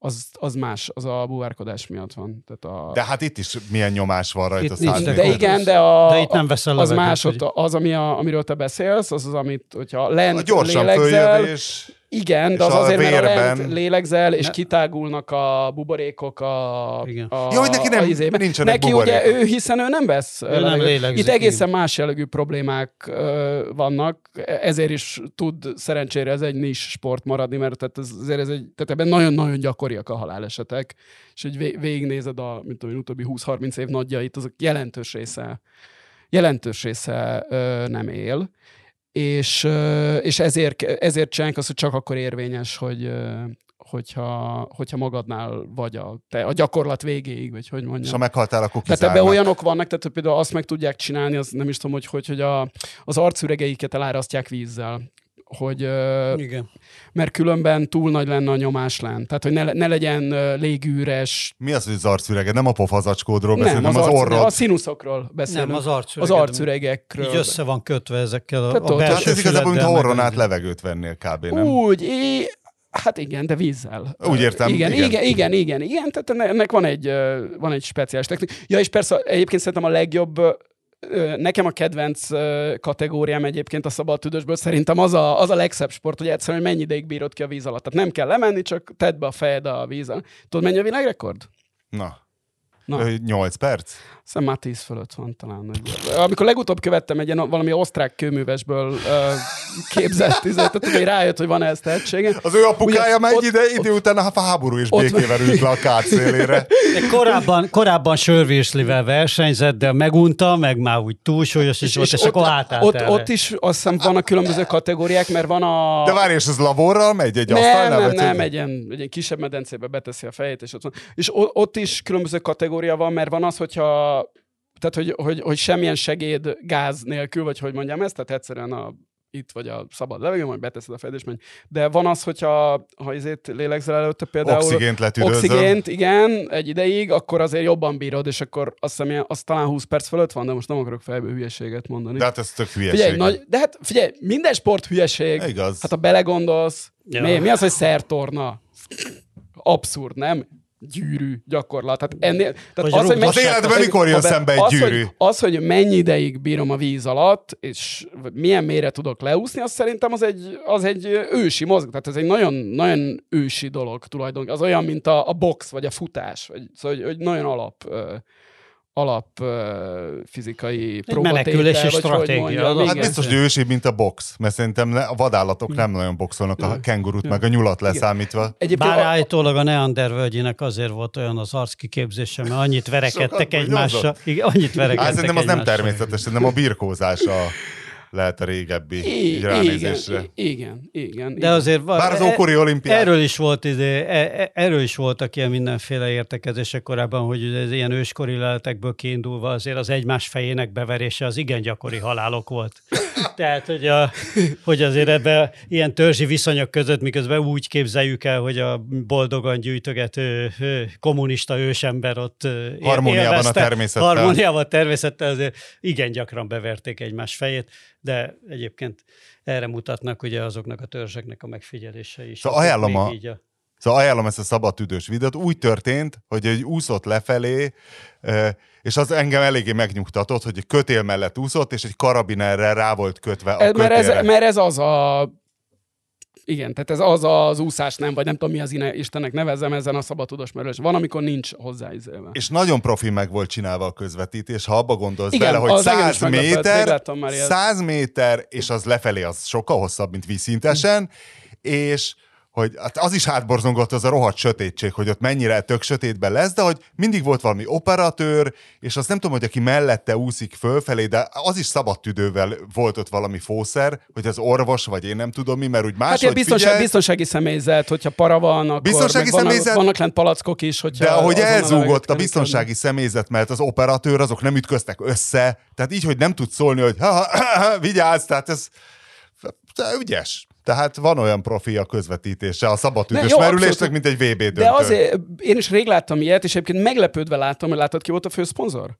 Az, az más, az a búvárkodás miatt van. Tehát a, De hát itt is milyen nyomás van rajta Itt nincs, de igen, de, a, De itt nem veszel az levegőt, más, hogy- ott az, ami a, amiről te beszélsz, az az, amit, hogyha lent A gyorsan lélegzel, följövés. Igen, de az a azért, mert a vérben- lent lélegzel, és Ne- kitágulnak a buborékok a, Igen. a Jó, hogy neki nem- a nincsenek Neki ugye buborékok. ő, hiszen ő nem vesz nem levegőt. lélegzik, Itt egészen más jellegű problémák ö, vannak, ezért is tud szerencsére ez egy nis sport maradni, mert tehát ez, azért ez egy, tehát ebben nagyon-nagyon gyakoriak a halálesetek, és hogy vé- végignézed a, mint tudom, utóbbi 20-30 év nagyjait, azok jelentős része jelentős része ö, nem él, és, és ezért, ezért csinálják azt, hogy csak akkor érvényes, hogy hogyha, hogyha magadnál vagy a, te, a gyakorlat végéig, vagy hogy És mondjam. ha meghaltál, akkor Tehát kizárnak. ebben olyanok vannak, tehát hogy például azt meg tudják csinálni, az nem is tudom, hogy, hogy, hogy a, az arcüregeiket elárasztják vízzel. Hogy, Igen. mert különben túl nagy lenne a nyomás lent. Tehát, hogy ne, ne legyen légűres. Mi az, hogy az arcürege? Nem a pofazacskódról beszélünk, nem, nem az, arc- orrod. A színuszokról beszélünk. Nem, az arcüreg. az arcüregekről. Így össze van kötve ezekkel a, Tehát a belső Tehát ez igazából, füleddel, orron át levegőt vennél kb. Nem? Úgy, é, hát igen, de vízzel. Úgy értem, Igen, igen. igen, igen, igen, igen. Tehát enne- ennek van egy, van egy speciális technika. Ja, és persze egyébként szerintem a legjobb, nekem a kedvenc kategóriám egyébként a szabad tüdősből szerintem az a, az a legszebb sport, hogy egyszerűen mennyi ideig bírod ki a víz alatt. Tehát nem kell lemenni, csak tedd be a fejed a víz alatt. Tudod, mennyi a világrekord? Na. Na. Ö, 8 perc? Szerintem már 10 fölött van talán. Amikor legutóbb követtem egy ilyen valami osztrák kőművesből uh, képzett, izé, tehát hogy rájött, hogy van ez tehetsége. Az ő apukája Ugye, megy ott- ide, idő után a háború és ott- békével ült le a kárt szélére. Korábban, korábban sörvéslivel versenyzett, de megunta, meg már úgy túlsúlyos is volt, és, akkor átállt ott, erre. ott is azt hiszem van a különböző kategóriák, mert van a... De várj, és az laborral megy egy nem, asztalnál? nem, vagy nem, hogy- egy ilyen, egy ilyen kisebb medencébe beteszi a fejét, és ott van. És ott is különböző kategória van, mert van az, hogyha tehát, hogy, hogy, hogy semmilyen segéd gáz nélkül, vagy hogy mondjam ezt, tehát egyszerűen a itt vagy a szabad levegő, majd beteszed a fejed, és menj. De van az, hogyha ha izét lélegzel előtte például... Oxigént letüdőzöl. Oxigént, igen, egy ideig, akkor azért jobban bírod, és akkor azt hiszem, ilyen- az talán 20 perc fölött van, de most nem akarok fejből hülyeséget mondani. De hát ez tök hülyeség. Figyelj, nagy, de hát figyelj, minden sport hülyeség. Igaz. Hát ha belegondolsz, Ja. mi, mi az, hogy szertorna? Abszurd, nem? Gyűrű gyakorlat. Tehát ennél, tehát Vagy az, hogy. Az életben hogy- mikor jön szembe egy az, gyűrű? Hogy, az, hogy mennyi ideig bírom a víz alatt, és milyen mélyre tudok leúszni, az szerintem az egy, az egy ősi mozgás. Tehát ez egy nagyon, nagyon ősi dolog tulajdonképpen. Az olyan, mint a, a box, vagy a futás. Vagy, szóval, hogy, hogy nagyon alap alap ö, fizikai próbatétel, menekülési vagy hogy stratégia, mondjam, az- Hát igen. biztos, hogy ősibb, mint a box, mert szerintem ne- a vadállatok nem nagyon boxolnak, a kengurut meg a nyulat leszámítva. Egyébként Bár a- állítólag a Neander völgyének azért volt olyan az arckiképzése, mert annyit verekedtek Sokat egymással. Igen, annyit verekedtek Hát szerintem az nem egymással. természetes, szerintem a birkózása lehet a régebbi I- így ránézésre. igen, igen, igen. De azért van, Bár az e- ókori olimpián. Erről is volt ide, e- e- erről is voltak ilyen mindenféle értekezések korábban, hogy ez ilyen őskori leletekből kiindulva azért az egymás fejének beverése az igen gyakori halálok volt. Tehát, hogy, a, hogy azért ebbe ilyen törzsi viszonyok között, miközben úgy képzeljük el, hogy a boldogan gyűjtögető kommunista ősember ott Harmóniában a természettel. Harmóniában a természettel azért igen gyakran beverték egymás fejét, de egyébként erre mutatnak ugye azoknak a törzseknek a megfigyelései is. Szóval ajánlom a- a Szóval ajánlom ezt a szabadtüdős videót. Úgy történt, hogy egy úszott lefelé, és az engem eléggé megnyugtatott, hogy egy kötél mellett úszott, és egy karabinerrel rá volt kötve a Ez, mert, ez, mert ez az a... Igen, tehát ez az az úszás nem, vagy nem tudom mi az ine- Istennek nevezem ezen a szabadtudós merülés. Van, amikor nincs hozzáizélve. És nagyon profi meg volt csinálva a közvetítés, ha abba gondolsz Igen, bele, hogy az engem is 100 meglepett, méter, megláttam már ilyet. 100 méter, és az lefelé az sokkal hosszabb, mint vízszintesen, és hogy hát az is hátborzongott az a rohadt sötétség, hogy ott mennyire tök sötétben lesz, de hogy mindig volt valami operatőr, és azt nem tudom, hogy aki mellette úszik fölfelé, de az is szabad tüdővel volt ott valami fószer, hogy az orvos, vagy én nem tudom mi, mert úgy Hát máshogy ilyen biztonság, figyel, biztonsági személyzet, hogyha para van, akkor Biztonsági vannak, személyzet- vannak lent palackok is, hogyha De ahogy elzúgott a biztonsági személyzet, mert az operatőr, azok nem ütköztek össze, tehát így, hogy nem tud szólni, hogy ha, ha, ha, vigyázz, tehát ez ügyes. Tehát van olyan profi a közvetítése a jó, merülésnek, mint egy VB döntő. De azért én is rég láttam ilyet, és egyébként meglepődve láttam, hogy látod ki volt a főszponzor?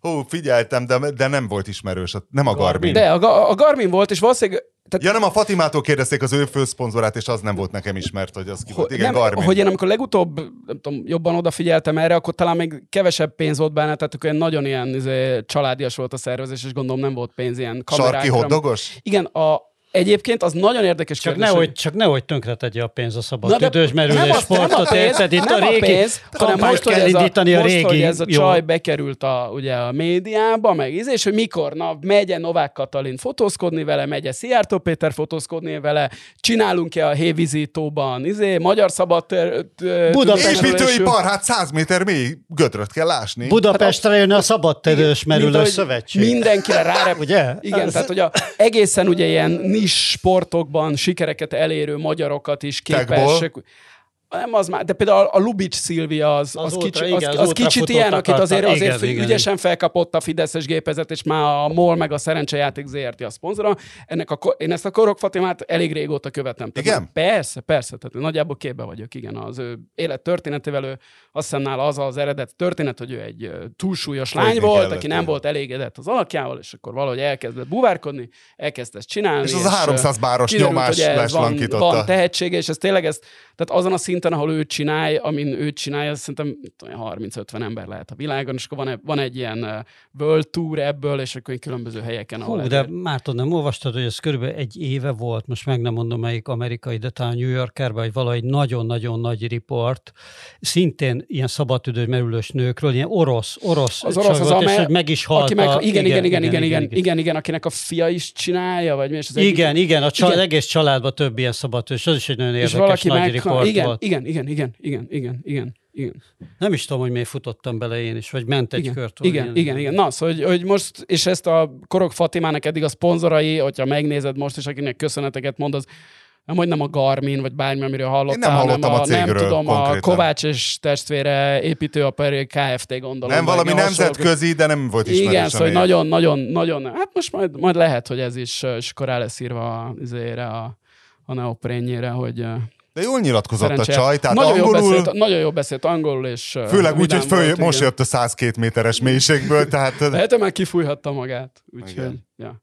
Hú, figyeltem, de, de nem volt ismerős, nem a Garmin. De a, a Garmin volt, és valószínűleg tehát Ja, nem, a Fatimától kérdezték az ő főszponzorát, és az nem volt nekem ismert, hogy az ki volt. Igen, nem, Garmin. hogy én amikor legutóbb nem tudom, jobban odafigyeltem erre, akkor talán még kevesebb pénz volt benne, tehát akkor nagyon ilyen izé, családias volt a szervezés, és gondolom nem volt pénz ilyen kamerákra. Sarki hoddogos? Igen, a, Egyébként az nagyon érdekes csak kérdés. Nehogy, csak nehogy tönkretegye a pénz a szabad tüdős merülés sportot, érted? Itt nem a régi, pénz, hanem most, hogy ez a, a, régi, most, hogy ez a csaj bekerült a, ugye a médiába, meg íz, és hogy mikor, na, megye Novák Katalin fotózkodni vele, megye Szijjártó Péter fotózkodni vele, csinálunk-e a hévízítóban, izé, magyar szabad Budapest építőipar, hát 100 méter mély gödröt kell ásni. Budapestre jön a szabad tüdős merülés szövetség. Mindenkire rá, ugye? Igen, tehát hogy a, egészen ugye ilyen nis sportokban sikereket elérő magyarokat is képes. Nem az már, de például a Lubics Szilvia az, az, az, ultra, kicsi, igen, az, az, az kicsit ilyen, akit azért, azért igen, ügyesen igen. felkapott a Fideszes gépezet, és már a MOL meg a Szerencsejáték ZRT a szponzora. Ennek a, én ezt a Korok Fatimát elég régóta követem. Tehát igen? Persze, persze, tehát nagyjából képbe vagyok, igen. Az ő élet történetével, ő azt hiszem nála az az eredet történet, hogy ő egy túlsúlyos lány Olyan volt, aki nem volt elégedett az alakjával, és akkor valahogy elkezdett buvárkodni, elkezdett csinálni. És az a 300 báros nyomás van, van tehetsége, és ez tényleg ezt, tehát azon a szinten, ahol ő csinálja, amin ő csinálja, az szerintem 30-50 ember lehet a világon, és akkor van, van egy ilyen world tour ebből, és akkor különböző helyeken. Hú, de már tudod, nem olvastad, hogy ez körülbelül egy éve volt, most meg nem mondom melyik amerikai, de talán New Yorkerben, vagy valahogy nagyon-nagyon nagy riport, szintén ilyen szabadtüdő merülős nőkről, ilyen orosz, orosz, az orosz az, és hogy meg is halt. Aki meg, a, igen, igen, igen, igen, igen, igen, igen, igen, akinek a fia is csinálja, vagy mi? És az igen, egyik, igen, a család, igen. egész családban több ilyen szabadtüdős, az is egy nagyon érdekes nagy meg, riport igen, volt. Igen, igen, igen, igen, igen, igen. Igen. Nem is tudom, hogy miért futottam bele én is, vagy ment egy igen. kört. Igen, igen, igen, igen. Na, szóval, hogy, hogy most, és ezt a Korok Fatimának eddig a szponzorai, hogyha megnézed most, és akinek köszöneteket mond, az nem, hogy nem a Garmin, vagy bármi, amiről hallottál, nem, hallottam nem, a, cégről, nem tudom, konkrétan. a Kovács és testvére építőapari Kft. gondolom. Nem valami nemzetközi, de nem volt ismerős. Igen, szóval nagyon, nagyon, nagyon, hát most majd, majd lehet, hogy ez is, és akkor rá lesz írva a, a, a neoprénjére, hogy de jól nyilatkozott Szerencsé. a csaj, tehát nagyon angolul... Jó beszélt, nagyon jó beszélt angolul, és... Főleg úgy, hogy föl, volt, most igen. jött a 102 méteres mélységből, tehát... Lehet, már kifújhatta magát, úgyhogy... Ja.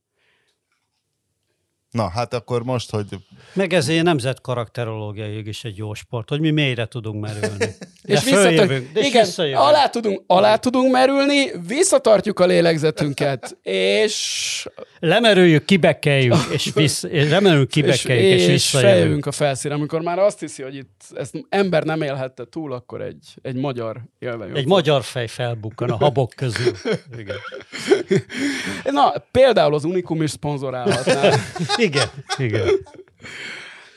Na, hát akkor most, hogy... Meg ez egy nemzet karakterológiai is egy jó sport, hogy mi mélyre tudunk merülni. és visszatart, és igen, alá tudunk, alá tudunk merülni, visszatartjuk a lélegzetünket, és... Lemerüljük, kibekeljük, és, vissz, és lemerüljük, kibekeljük, és, és, és feljövünk a felszínre. Amikor már azt hiszi, hogy itt ezt ember nem élhette túl, akkor egy, egy magyar élve Egy magyar fej felbukkan a habok közül. Igen. Na, például az Unikum is szponzorálhatná. Igen, igen.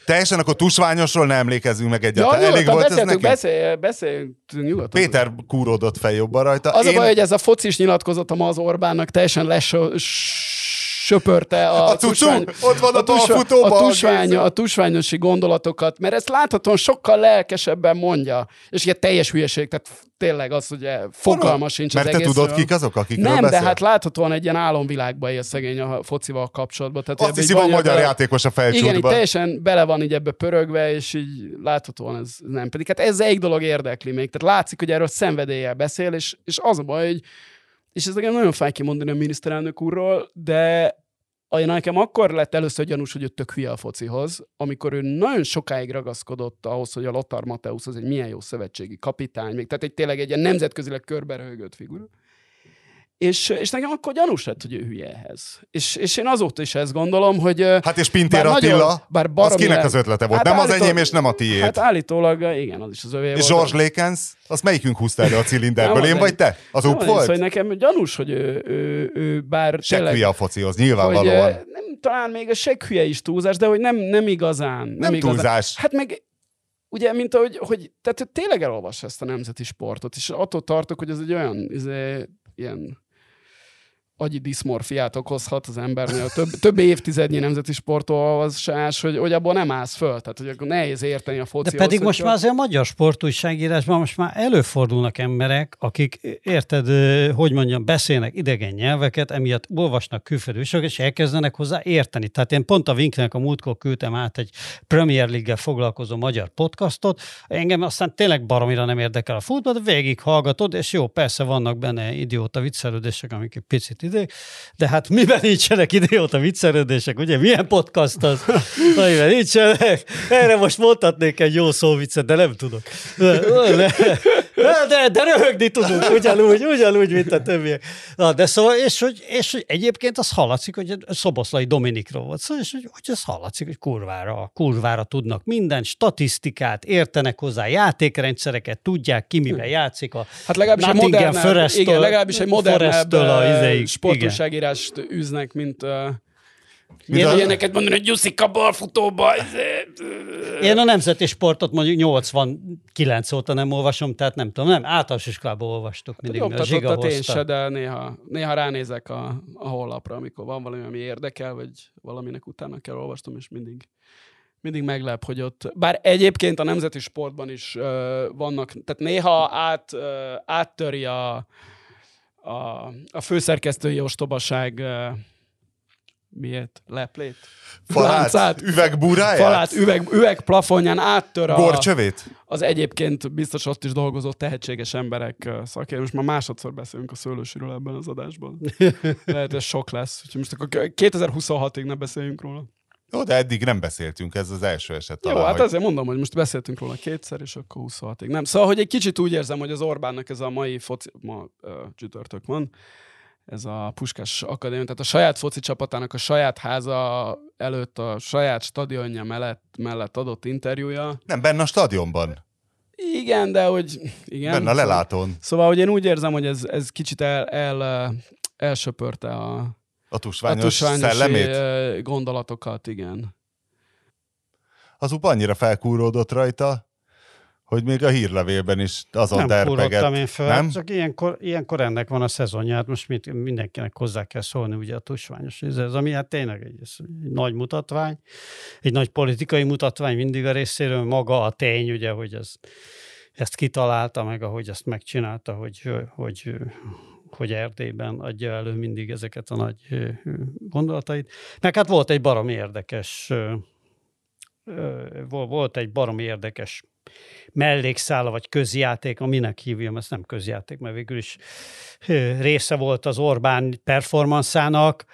Teljesen akkor tusványosról nem emlékezünk meg egyáltalán. Ja, Elég volt ez nekünk? Beszél, beszél, nyugodtan. Péter kúródott fel jobban rajta. Az Én... a baj, hogy ez a focis nyilatkozatom az Orbánnak teljesen les söpörte a, a tusvány, ott van a, a, tusva, a, tusvány, a tusványosi gondolatokat, mert ezt láthatóan sokkal lelkesebben mondja, és ilyen teljes hülyeség, tehát tényleg az, hogy fogalma sincs Mert az te tudod, kik azok, akik Nem, beszél? de hát láthatóan egy ilyen álomvilágban él szegény a focival kapcsolatban. Tehát Azt hiszi, van magyar játékos a felcsútban. Igen, teljesen bele van így ebbe pörögve, és így láthatóan ez nem. Pedig hát ez egy dolog érdekli még. Tehát látszik, hogy erről szenvedéllyel beszél, és, és az a baj, hogy és ez nekem nagyon fáj kimondani a miniszterelnök úrról, de nekem akkor lett először gyanús, hogy ő tök hülye a focihoz, amikor ő nagyon sokáig ragaszkodott ahhoz, hogy a Lothar Mateusz az egy milyen jó szövetségi kapitány, még, tehát egy tényleg egy ilyen nemzetközileg körberöhögött figura. És, és nekem akkor gyanús lett, hogy ő hülye ehhez. És, és én azóta is ezt gondolom, hogy... Hát és Pintér bár Attila, nagyon, bár az kinek az ötlete volt? Hát nem az enyém, és nem a tiéd. Hát állítólag, igen, az is az övé És volt. George Lakens, azt melyikünk húzta elő a cilinderből? én vagy te? Az up volt? Szóval nekem gyanús, hogy ő, ő, ő bár tényleg... a focihoz, nyilvánvalóan. Hogy, nem, talán még a hülye is túlzás, de hogy nem, nem igazán. Nem, nem igazán. túlzás. Hát meg ugye, mint ahogy, hogy, tehát tényleg elolvassa ezt a nemzeti sportot, és attól tartok, hogy ez egy olyan, ez egy, ilyen agyi diszmorfiát okozhat az embernél. Több, több évtizednyi nemzeti sportolvasás, hogy, hogy abból nem állsz föl. Tehát, hogy akkor nehéz érteni a foci. De pedig most már azért a magyar sportújságírásban most már előfordulnak emberek, akik, érted, hogy mondjam, beszélnek idegen nyelveket, emiatt olvasnak külföldi és elkezdenek hozzá érteni. Tehát én pont a Winknek a múltkor küldtem át egy Premier League-gel foglalkozó magyar podcastot, engem aztán tényleg baromira nem érdekel a futball, de végig hallgatod, és jó, persze vannak benne idióta viccelődések, amik picit idő, de hát miben nincsenek idióta viccelődések, ugye? Milyen podcast az? Amiben nincsenek. Erre most mondhatnék egy jó szóvicet, de nem tudok. De, de röhögni tudunk, ugyanúgy, ugyanúgy, mint a többiek. Na, de szóval, és hogy, és hogy egyébként az hallatszik, hogy Szoboszlai Dominikról volt szó, és hogy, hogy ez hallatszik, hogy kurvára, kurvára tudnak minden statisztikát, értenek hozzá játékrendszereket, tudják ki, mivel játszik a Hát legalábbis egy modernebb, igen, legalábbis egy modernebb sportúságírást üznek, mint Miért neked mondani, hogy Jusszika balfutóba? Én a nemzeti sportot mondjuk 89 óta nem olvasom, tehát nem tudom, nem, általános iskolában olvastuk mindig. Jobb, a zsiga én se, de néha, néha ránézek a, a honlapra, amikor van valami, ami érdekel, vagy valaminek utána kell olvastam, és mindig, mindig meglep, hogy ott, bár egyébként a nemzeti sportban is uh, vannak, tehát néha át, uh, áttöri a, a, a főszerkesztői ostobaság uh, miért? Leplét? Falát, Láncát, üvegbúráját? Falát, üveg, üvegplafonján áttör a... Gorcsövét? Az egyébként biztos ott is dolgozó tehetséges emberek szakértő. Most már másodszor beszélünk a szőlősűről ebben az adásban. Lehet, ez sok lesz. Úgyhogy most akkor 2026-ig ne beszéljünk róla. Jó, de eddig nem beszéltünk, ez az első eset. Talán, Jó, hát hogy... azért mondom, hogy most beszéltünk róla kétszer, és akkor 26-ig. Nem, szóval, hogy egy kicsit úgy érzem, hogy az Orbánnak ez a mai foci, ma uh, csütörtök van, ez a Puskás Akadémia, tehát a saját foci csapatának a saját háza előtt a saját stadionja mellett, mellett adott interjúja. Nem, benne a stadionban. Igen, de hogy... Igen, benne a szóval- lelátón. Szóval, hogy én úgy érzem, hogy ez, ez kicsit el, el, elsöpörte a, a tusványos, a tusványos szellemét? gondolatokat, igen. Az UP annyira felkúródott rajta, hogy még a hírlevélben is azon nem derpeget. én fel, nem? csak ilyenkor, ilyenkor ennek van a szezonja, hát most mit, mindenkinek hozzá kell szólni ugye a tusványos. Ez, ez ami hát tényleg egy, egy nagy mutatvány, egy nagy politikai mutatvány mindig a részéről, maga a tény, ugye, hogy ez, ezt kitalálta, meg ahogy ezt megcsinálta, hogy, hogy, hogy Erdélyben adja elő mindig ezeket a nagy gondolatait. Meg hát volt egy baromi érdekes volt egy baromi érdekes mellékszála, vagy közjáték, aminek hívjam, ez nem közjáték, mert végül is része volt az Orbán performanszának,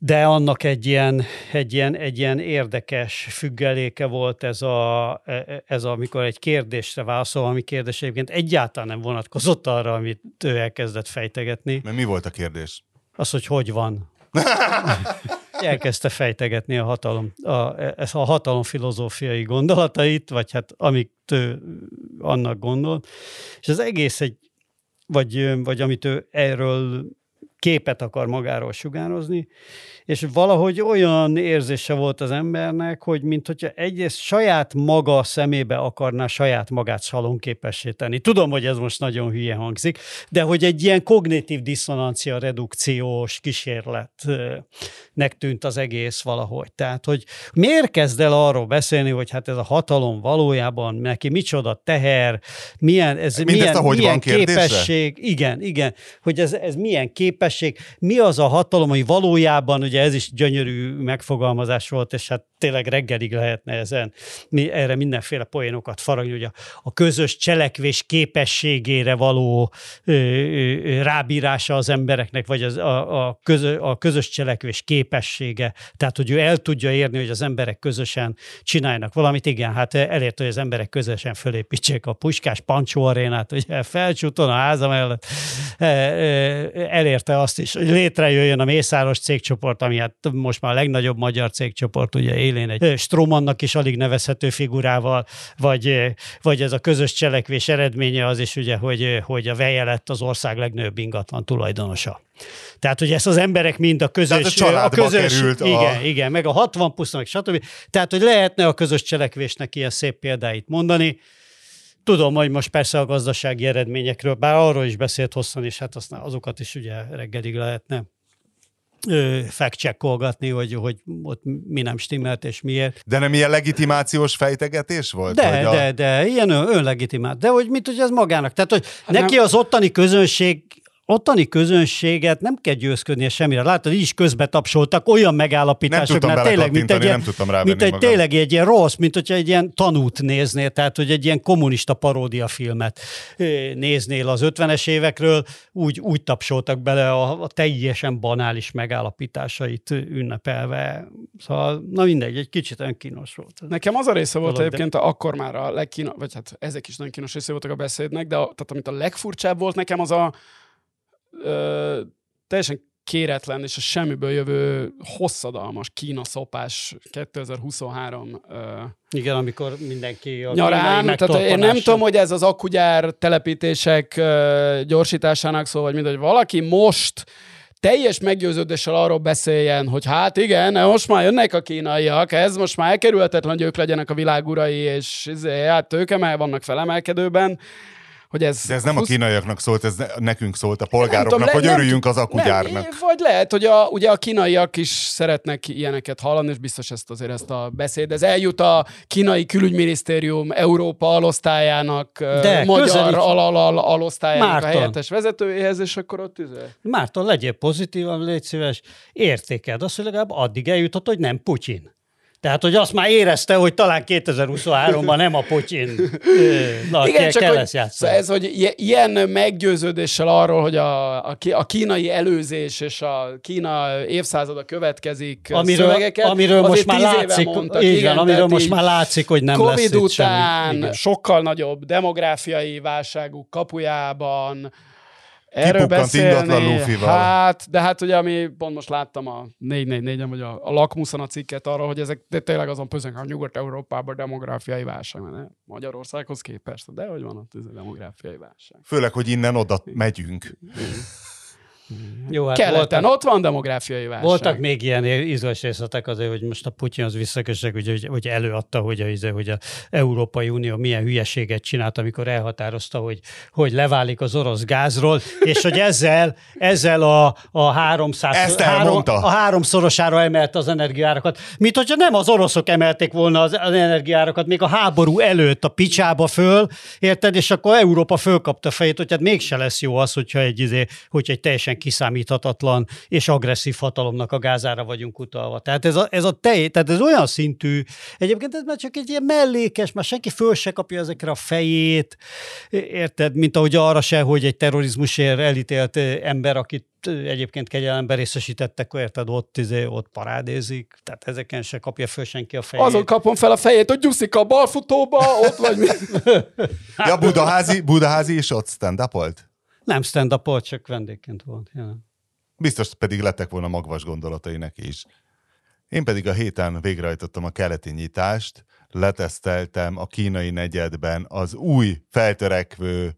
de annak egy ilyen, egy ilyen, egy ilyen érdekes függeléke volt ez a, e, ez a, amikor egy kérdésre válaszol, ami kérdés egyébként egyáltalán nem vonatkozott arra, amit ő elkezdett fejtegetni. Mert mi volt a kérdés? Az, hogy hogy van. elkezdte fejtegetni a hatalom, a, a hatalom filozófiai gondolatait, vagy hát amit ő annak gondol. És az egész egy, vagy, vagy amit ő erről képet akar magáról sugározni, és valahogy olyan érzése volt az embernek, hogy mint hogyha egyrészt saját maga szemébe akarná saját magát szalonképessé tenni. Tudom, hogy ez most nagyon hülye hangzik, de hogy egy ilyen kognitív diszonancia redukciós kísérletnek tűnt az egész valahogy. Tehát, hogy miért kezd el arról beszélni, hogy hát ez a hatalom valójában neki micsoda teher, milyen, ez Mindezt, milyen, milyen képesség, igen, igen, hogy ez, ez milyen képesség, mi az a hatalom, hogy valójában ugye ez is gyönyörű megfogalmazás volt, és hát tényleg reggelig lehetne ezen mi, erre mindenféle poénokat faragni, hogy a, a közös cselekvés képességére való ö, ö, rábírása az embereknek, vagy az, a, a, közö, a közös cselekvés képessége, tehát hogy ő el tudja érni, hogy az emberek közösen csinálnak valamit. Igen, hát elérte, hogy az emberek közösen fölépítsék a Puskás Pancsó arénát, ugye felcsúton a háza mellett e, e, elérte azt is, hogy létrejöjjön a Mészáros cégcsoport, ami hát most már a legnagyobb magyar cégcsoport, ugye élén egy Stromannak is alig nevezhető figurával, vagy, vagy ez a közös cselekvés eredménye az is ugye, hogy, hogy a Veje lett az ország legnagyobb ingatlan tulajdonosa. Tehát, hogy ezt az emberek mind a közös... Tehát a, a közös, került a... Igen, igen, meg a 60 plusz, meg stb. Tehát, hogy lehetne a közös cselekvésnek ilyen szép példáit mondani. Tudom, hogy most persze a gazdasági eredményekről, bár arról is beszélt hosszan, és hát aztán azokat is ugye reggelig lehetne fekcsekkolgatni, hogy, hogy ott mi nem stimmelt és miért. De nem ilyen legitimációs fejtegetés volt? De, a... de, ilyen ön, önlegitimált. De hogy mit, hogy ez magának. Tehát, hogy hát neki nem... az ottani közönség ottani közönséget nem kell győzködnie semmire. Látod, így is közbe tapsoltak olyan megállapítások, Nem mert tényleg, mint egy, nem ilyen, tudtam mint egy magam. tényleg egy ilyen rossz, mint hogyha egy ilyen tanút néznél, tehát hogy egy ilyen kommunista paródia filmet néznél az 50-es évekről, úgy, úgy tapsoltak bele a, a teljesen banális megállapításait ünnepelve. Szóval, na mindegy, egy kicsit olyan kínos volt. Nekem az a része volt Valami, egyébként, akkor már a legkínos, vagy hát ezek is nagyon kínos része voltak a beszédnek, de a, tehát amit a legfurcsább volt nekem, az a ö, teljesen kéretlen és a semmiből jövő hosszadalmas Kína szopás 2023 ö, Igen, amikor mindenki a nyarán. Tehát én nem tudom, hogy ez az akugyár telepítések ö, gyorsításának szól, vagy mind, hogy valaki most teljes meggyőződéssel arról beszéljen, hogy hát igen, most már jönnek a kínaiak, ez most már elkerülhetetlen, hogy ők legyenek a világ urai, és izé, hát ők emel, vannak felemelkedőben, hogy ez... De ez nem a 20 kínaiaknak szólt, ez ne- nekünk szólt, a polgároknak, tudom, le- hogy nem örüljünk az akugyárnak. Nem, vagy lehet, hogy a, ugye a kínaiak is szeretnek ilyeneket hallani, és biztos ezt azért ezt a beszéd. Ez eljut a kínai külügyminisztérium Európa alosztályának, De, magyar közelít. al, al, al, alosztályának Márton. a helyettes vezetőjéhez, és akkor ott izé. Márton, legyél pozitívan, légy szíves, értékeld azt, hogy legalább addig eljutott, hogy nem Putyin. Tehát, hogy azt már érezte, hogy talán 2023-ban nem a na, Igen, kell, csak kell ezt játszani. szóval ez, hogy ilyen meggyőződéssel arról, hogy a, a, kínai előzés és a Kína évszázada következik amiről, szövegeket, amiről most már látszik, mondtak, így igen, van, amiről most már látszik, hogy nem Covid lesz itt után semmi. Igen. sokkal nagyobb demográfiai válságuk kapujában. Erről beszélni, hát, de hát ugye, ami pont most láttam a 444-en, vagy a, a Lakmuszon a cikket arra, hogy ezek de tényleg azon pözönk, hogy Nyugat-Európában demográfiai válság, mert Magyarországhoz képest, de hogy van ott ez a demográfiai válság. Főleg, hogy innen oda megyünk. Jó, hát Keleten voltak, ott van demográfiai válság. voltak még ilyen izgalmas részletek azért, hogy most a Putyinhoz visszakössek, hogy, hogy, hogy előadta, hogy a, izé, hogy a Európai Unió milyen hülyeséget csinált, amikor elhatározta, hogy, hogy leválik az orosz gázról, és hogy ezzel, ezzel a, a 300 Ezt három, a háromszorosára emelte az energiárakat. Mint hogyha nem az oroszok emelték volna az, az energiárakat, még a háború előtt a picsába föl, érted? És akkor Európa fölkapta a fejét, hogy hát mégse lesz jó az, hogyha egy, izé, hogyha egy teljesen kiszámíthatatlan és agresszív hatalomnak a gázára vagyunk utalva. Tehát ez a, ez a tej, tehát ez olyan szintű, egyébként ez már csak egy ilyen mellékes, már senki föl se kapja ezekre a fejét, érted? Mint ahogy arra se, hogy egy terrorizmusért elítélt ö, ember, akit ö, egyébként kegyelemben részesítettek, érted, ott, izé, ott parádézik, tehát ezeken se kapja föl senki a fejét. Azon kapom fel a fejét, hogy gyuszik a balfutóba, ott vagy mi. Ja, Budaházi, Budaházi is ott stand volt? Nem stand up csak vendégként volt. Jelen. Biztos pedig lettek volna magvas gondolatai neki is. Én pedig a héten végrehajtottam a keleti nyitást, leteszteltem a kínai negyedben az új feltörekvő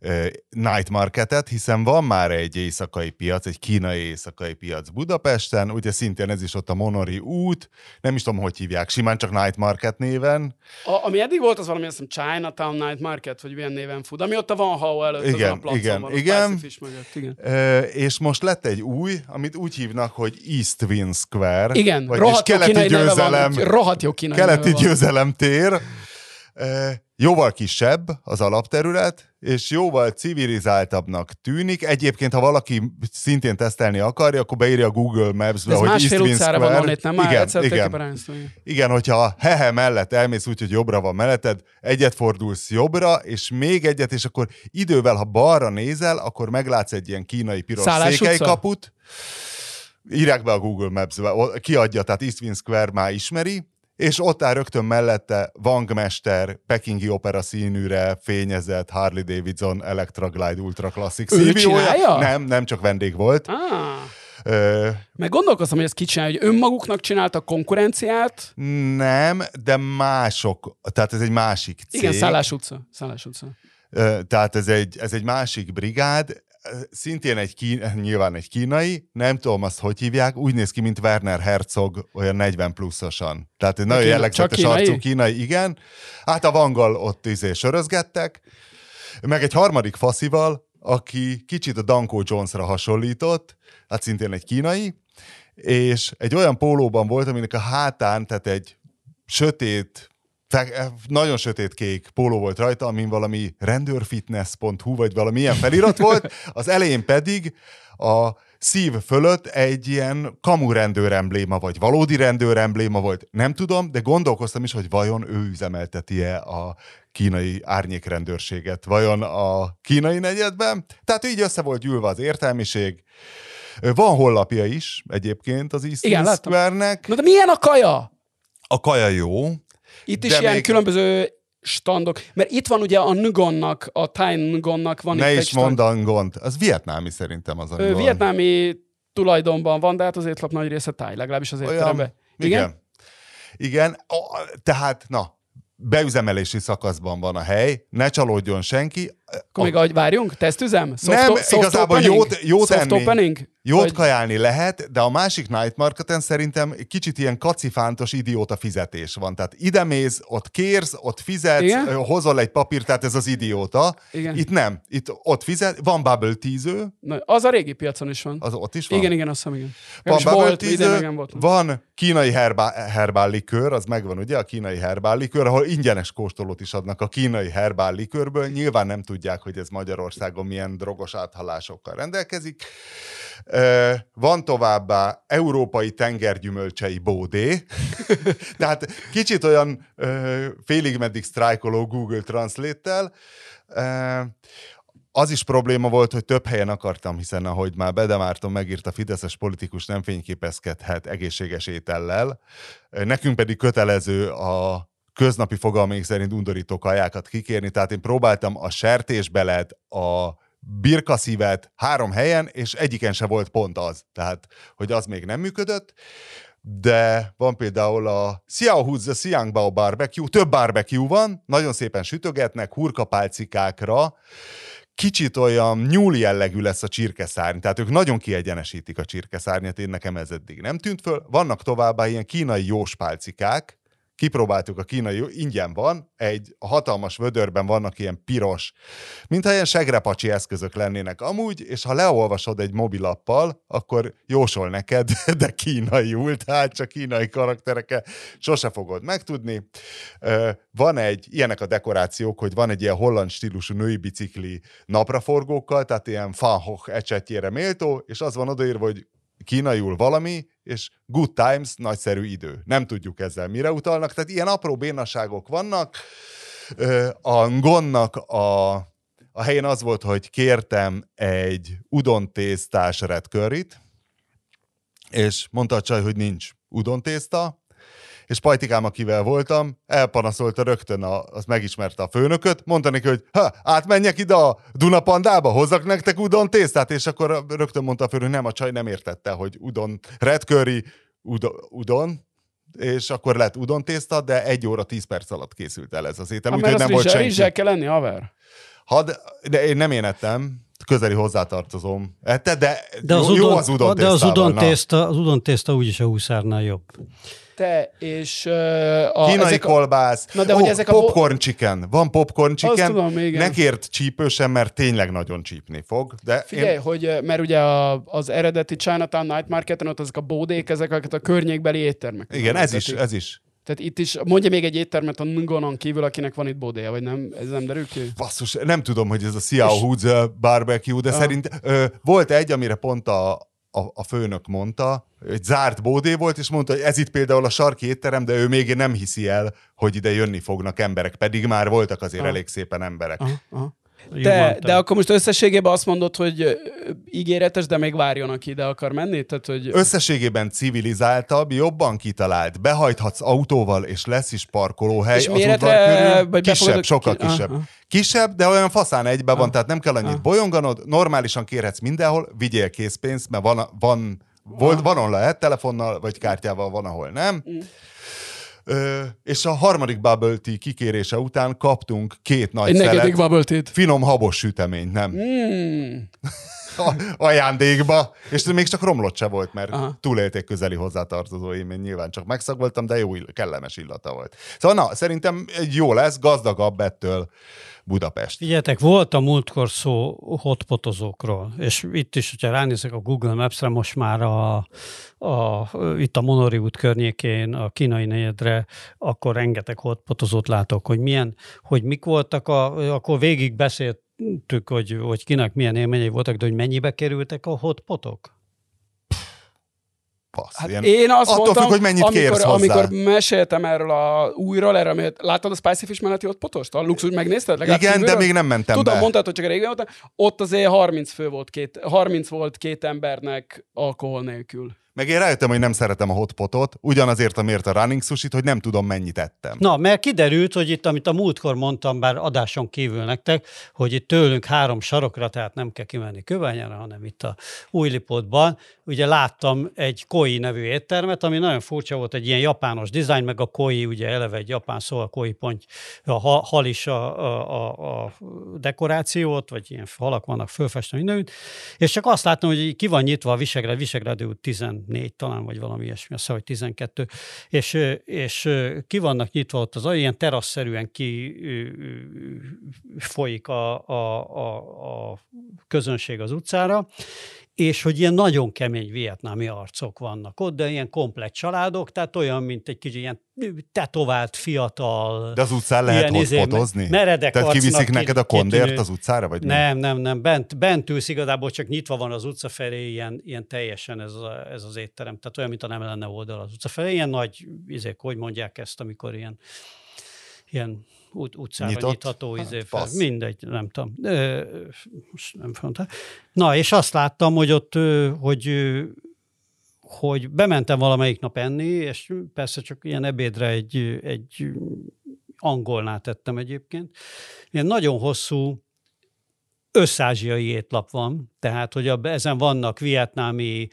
eh, night marketet, hiszen van már egy éjszakai piac, egy kínai éjszakai piac Budapesten, ugye szintén ez is ott a Monori út, nem is tudom, hogy hívják, simán csak night market néven. A, ami eddig volt, az valami, azt hiszem, Chinatown Night Market, vagy milyen néven fut, ami ott a Van Hao előtt Igen, azon a placon igen, van, igen. Mögött, igen. Ö, és most lett egy új, amit úgy hívnak, hogy East Win Square. Igen, vagyis rohadt jó keleti kínai neve győzelem, van, rohadt jó kínai keleti neve van. Győzelem tér. Jóval kisebb az alapterület, és jóval civilizáltabbnak tűnik. Egyébként, ha valaki szintén tesztelni akarja, akkor beírja a Google Maps-be, hogy másfél East utcára Square. van onnan, itt nem már igen, igen. igen. Hogyha hehe mellett elmész úgy, hogy jobbra van melletted, egyet fordulsz jobbra, és még egyet, és akkor idővel, ha balra nézel, akkor meglátsz egy ilyen kínai piros Szállás székelykaput. Írják be a Google Maps-be, kiadja, tehát East Win Square már ismeri, és ott áll rögtön mellette Wang Mester, Pekingi Opera színűre fényezett Harley Davidson Electra Glide Ultra Classic Ő csinálja? Nem, nem csak vendég volt. Ah, Ö, meg gondolkoztam, hogy ezt kicsinálja, hogy önmaguknak csináltak konkurenciát. nem, de mások, tehát ez egy másik cég. Igen, Szállás utca. Szállás utca. Ö, Tehát ez egy, ez egy másik brigád, szintén egy kín, nyilván egy kínai, nem tudom azt, hogy hívják, úgy néz ki, mint Werner Herzog, olyan 40 pluszosan. Tehát egy nagyon jellegzetes kínai? arcú kínai, igen. Hát a Vanggal ott izé sörözgettek, meg egy harmadik faszival, aki kicsit a Danko Jonesra hasonlított, hát szintén egy kínai, és egy olyan pólóban volt, aminek a hátán, tehát egy sötét, fe, nagyon sötétkék póló volt rajta, amin valami rendőrfitness.hu, vagy valami ilyen felirat volt, az elején pedig a szív fölött egy ilyen kamu rendőr embléma, vagy valódi rendőr embléma volt. Nem tudom, de gondolkoztam is, hogy vajon ő üzemelteti-e a kínai árnyékrendőrséget, vajon a kínai negyedben. Tehát így össze volt gyűlve az értelmiség. Van hollapja is egyébként az East Square-nek. Na de milyen a kaja? A kaja jó. Itt is ilyen még... különböző standok, mert itt van ugye a Ngonnak, a Thai Ngonnak van ne itt is mondd a Ngont, az vietnámi szerintem az a Ngon. Vietnámi tulajdonban van, de hát az étlap nagy része táj, legalábbis az étteremben. Igen? Igen. Igen, tehát na, beüzemelési szakaszban van a hely, ne csalódjon senki. Akkor a... még ahogy várjunk? Tesztüzem? Soft nem, soft igazából opening? jót, jót soft enni. Opening? Jót vagy... kajálni lehet, de a másik night marketen szerintem kicsit ilyen kacifántos idióta fizetés van. Tehát ide mész, ott kérsz, ott fizetsz, Igen? hozol egy papírt, tehát ez az idióta. Igen. Itt nem. Itt ott fizet, van bubble tíző. Na, az a régi piacon is van. Az ott is van? Igen, igen, azt hiszem, igen. Van bubble volt, tíző, van kínai herbá, herbál likőr, az megvan ugye, a kínai herbál likőr, ahol ingyenes kóstolót is adnak a kínai herbál likörből. Nyilván nem tudják, hogy ez Magyarországon milyen drogos áthalásokkal rendelkezik. Van továbbá európai tengergyümölcsei bódé, tehát kicsit olyan félig meddig sztrájkoló Google Translate-tel. Az is probléma volt, hogy több helyen akartam, hiszen ahogy már Bedemárton megírta, Fideszes politikus nem fényképezkedhet egészséges étellel. Nekünk pedig kötelező a köznapi fogalmaink szerint undorító kajákat kikérni, tehát én próbáltam a sertésbeled, a birkaszívet három helyen, és egyiken se volt pont az. Tehát, hogy az még nem működött, de van például a Xiao the Xiangbao barbecue, több barbecue van, nagyon szépen sütögetnek, hurkapálcikákra, kicsit olyan nyúl jellegű lesz a csirkeszárny, tehát ők nagyon kiegyenesítik a csirkeszárnyat, én nekem ez eddig nem tűnt föl. Vannak továbbá ilyen kínai jóspálcikák, kipróbáltuk a kínai, ingyen van, egy hatalmas vödörben vannak ilyen piros, mintha ilyen segrepacsi eszközök lennének amúgy, és ha leolvasod egy mobilappal, akkor jósol neked, de kínaiul, tehát csak kínai karaktereke sose fogod megtudni. Van egy, ilyenek a dekorációk, hogy van egy ilyen holland stílusú női bicikli napraforgókkal, tehát ilyen fanhoch ecsetjére méltó, és az van odaírva, hogy kínaiul valami, és good times, nagyszerű idő. Nem tudjuk ezzel mire utalnak, tehát ilyen apró bénaságok vannak. A Gonnak a, a helyén az volt, hogy kértem egy udontésztás red és mondta a csaj, hogy nincs udontészta, és Pajtikám, akivel voltam, elpanaszolta rögtön, a, az megismerte a főnököt, mondta neki, hogy ha, átmenjek ide a Dunapandába, hozzak nektek udon tésztát, és akkor rögtön mondta a főnök, nem, a csaj nem értette, hogy udon, red curry, udon, udon és akkor lett udon tészta, de egy óra, tíz perc alatt készült el ez az étel, úgyhogy nem volt senki. Rizsel kell lenni, haver. Had, de én nem én ettem, közeli hozzátartozom. Ette, de, de az jó, udon, jó az udon De az udon, tészta, az udon tészta úgyis a húszárnál jobb te és uh, a... Kínai ezek kolbász. A... Na, de oh, hogy ezek popcorn a... chicken. Van popcorn chicken. Tudom, igen. Ne kért csípősen, mert tényleg nagyon csípni fog. De Figyelj, én... hogy mert ugye a, az eredeti Chinatown Night Marketen ott azok a bódék, ezek a környékbeli éttermek. Igen, ez is, ez is. Tehát itt is, mondja még egy éttermet a Ngonon kívül, akinek van itt bódéja, vagy nem? Ez nem derül ki? Basszus, nem tudom, hogy ez a Xiao Hoods barbecue, de ah. szerint ö, volt egy, amire pont a, a, a főnök mondta, egy zárt bódé volt, és mondta, hogy ez itt például a sarki étterem, de ő még nem hiszi el, hogy ide jönni fognak emberek, pedig már voltak azért aha. elég szépen emberek. Aha, aha. De, de akkor most összességében azt mondod, hogy ígéretes, de még várjon, aki ide akar menni? Tehát, hogy... Összességében civilizáltabb, jobban kitalált, behajthatsz autóval, és lesz is parkolóhely és az udvar körül. Vagy kisebb, sokkal ki... kisebb. Aha. Kisebb, de olyan faszán egybe van, tehát nem kell annyit aha. bolyonganod, normálisan kérhetsz mindenhol, vigyél készpénzt, mert van, van, volt, van, ahol lehet telefonnal, vagy kártyával, van, ahol nem. Mm. Ö, és a harmadik bubble tea kikérése után kaptunk két nagy Egy szelet, finom habos süteményt, nem? Mm. Ajándékba, és még csak romlott se volt, mert Aha. túlélték közeli hozzátartozóim, én nyilván csak megszagoltam, de jó, kellemes illata volt. Szóval na, szerintem jó lesz, gazdagabb ettől Budapest. Figyeljetek, volt a múltkor szó hotpotozókról, és itt is, hogyha ránézek a Google Maps-re, most már a, a, itt a Monori út környékén, a kínai negyedre, akkor rengeteg hotpotozót látok, hogy milyen, hogy mik voltak, a, akkor végig beszéltük, hogy, hogy kinek milyen élményei voltak, de hogy mennyibe kerültek a hotpotok? Passz, hát ilyen, én azt attól mondtam, függ, hogy mennyit amikor, kérsz hozzá. amikor meséltem erről a újról, erre, amit láttad a Spicy Fish melletti ott potost? A luxus megnézted? Igen, kívülről? de még nem mentem Tudom, be. mondtad, hogy csak régen voltam. Ott azért 30 fő volt két, 30 volt két embernek alkohol nélkül. Meg én rájöttem, hogy nem szeretem a hotpotot, ugyanazért, amiért a running sushit, hogy nem tudom, mennyit ettem. Na, mert kiderült, hogy itt, amit a múltkor mondtam, bár adáson kívül nektek, hogy itt tőlünk három sarokra, tehát nem kell kimenni Köványára, hanem itt a Újlipotban, ugye láttam egy Koi nevű éttermet, ami nagyon furcsa volt, egy ilyen japános dizájn, meg a Koi ugye eleve egy japán szó, a Koi pont, a hal is a, a, a, dekorációt, vagy ilyen halak vannak fölfestve mindenütt, és csak azt láttam, hogy ki van nyitva a Visegrád, Visegrád út 14 talán, vagy valami ilyesmi, azt hogy 12, és, és ki vannak nyitva ott az, ilyen terasszerűen ki folyik a, a, a, a közönség az utcára, és hogy ilyen nagyon kemény vietnámi arcok vannak ott, de ilyen komplet családok, tehát olyan, mint egy kicsit ilyen tetovált, fiatal. De az utcán lehet hotpotozni? Izé, meredek Tehát kiviszik neked a kondért az utcára, vagy Nem, nem, nem, bent, bent ülsz igazából, csak nyitva van az utca felé, ilyen, ilyen teljesen ez, a, ez az étterem, tehát olyan, mint a nem lenne oldal az utca felé, ilyen nagy, izék, hogy mondják ezt, amikor ilyen, ilyen ut- utcára Nyitott? nyitható hát, izé fel. Mindegy, nem tudom. De, most nem fontos. Na, és azt láttam, hogy ott, hogy hogy bementem valamelyik nap enni, és persze csak ilyen ebédre egy, egy angolnál tettem egyébként. Ilyen nagyon hosszú összázsiai étlap van, tehát hogy ezen vannak vietnámi,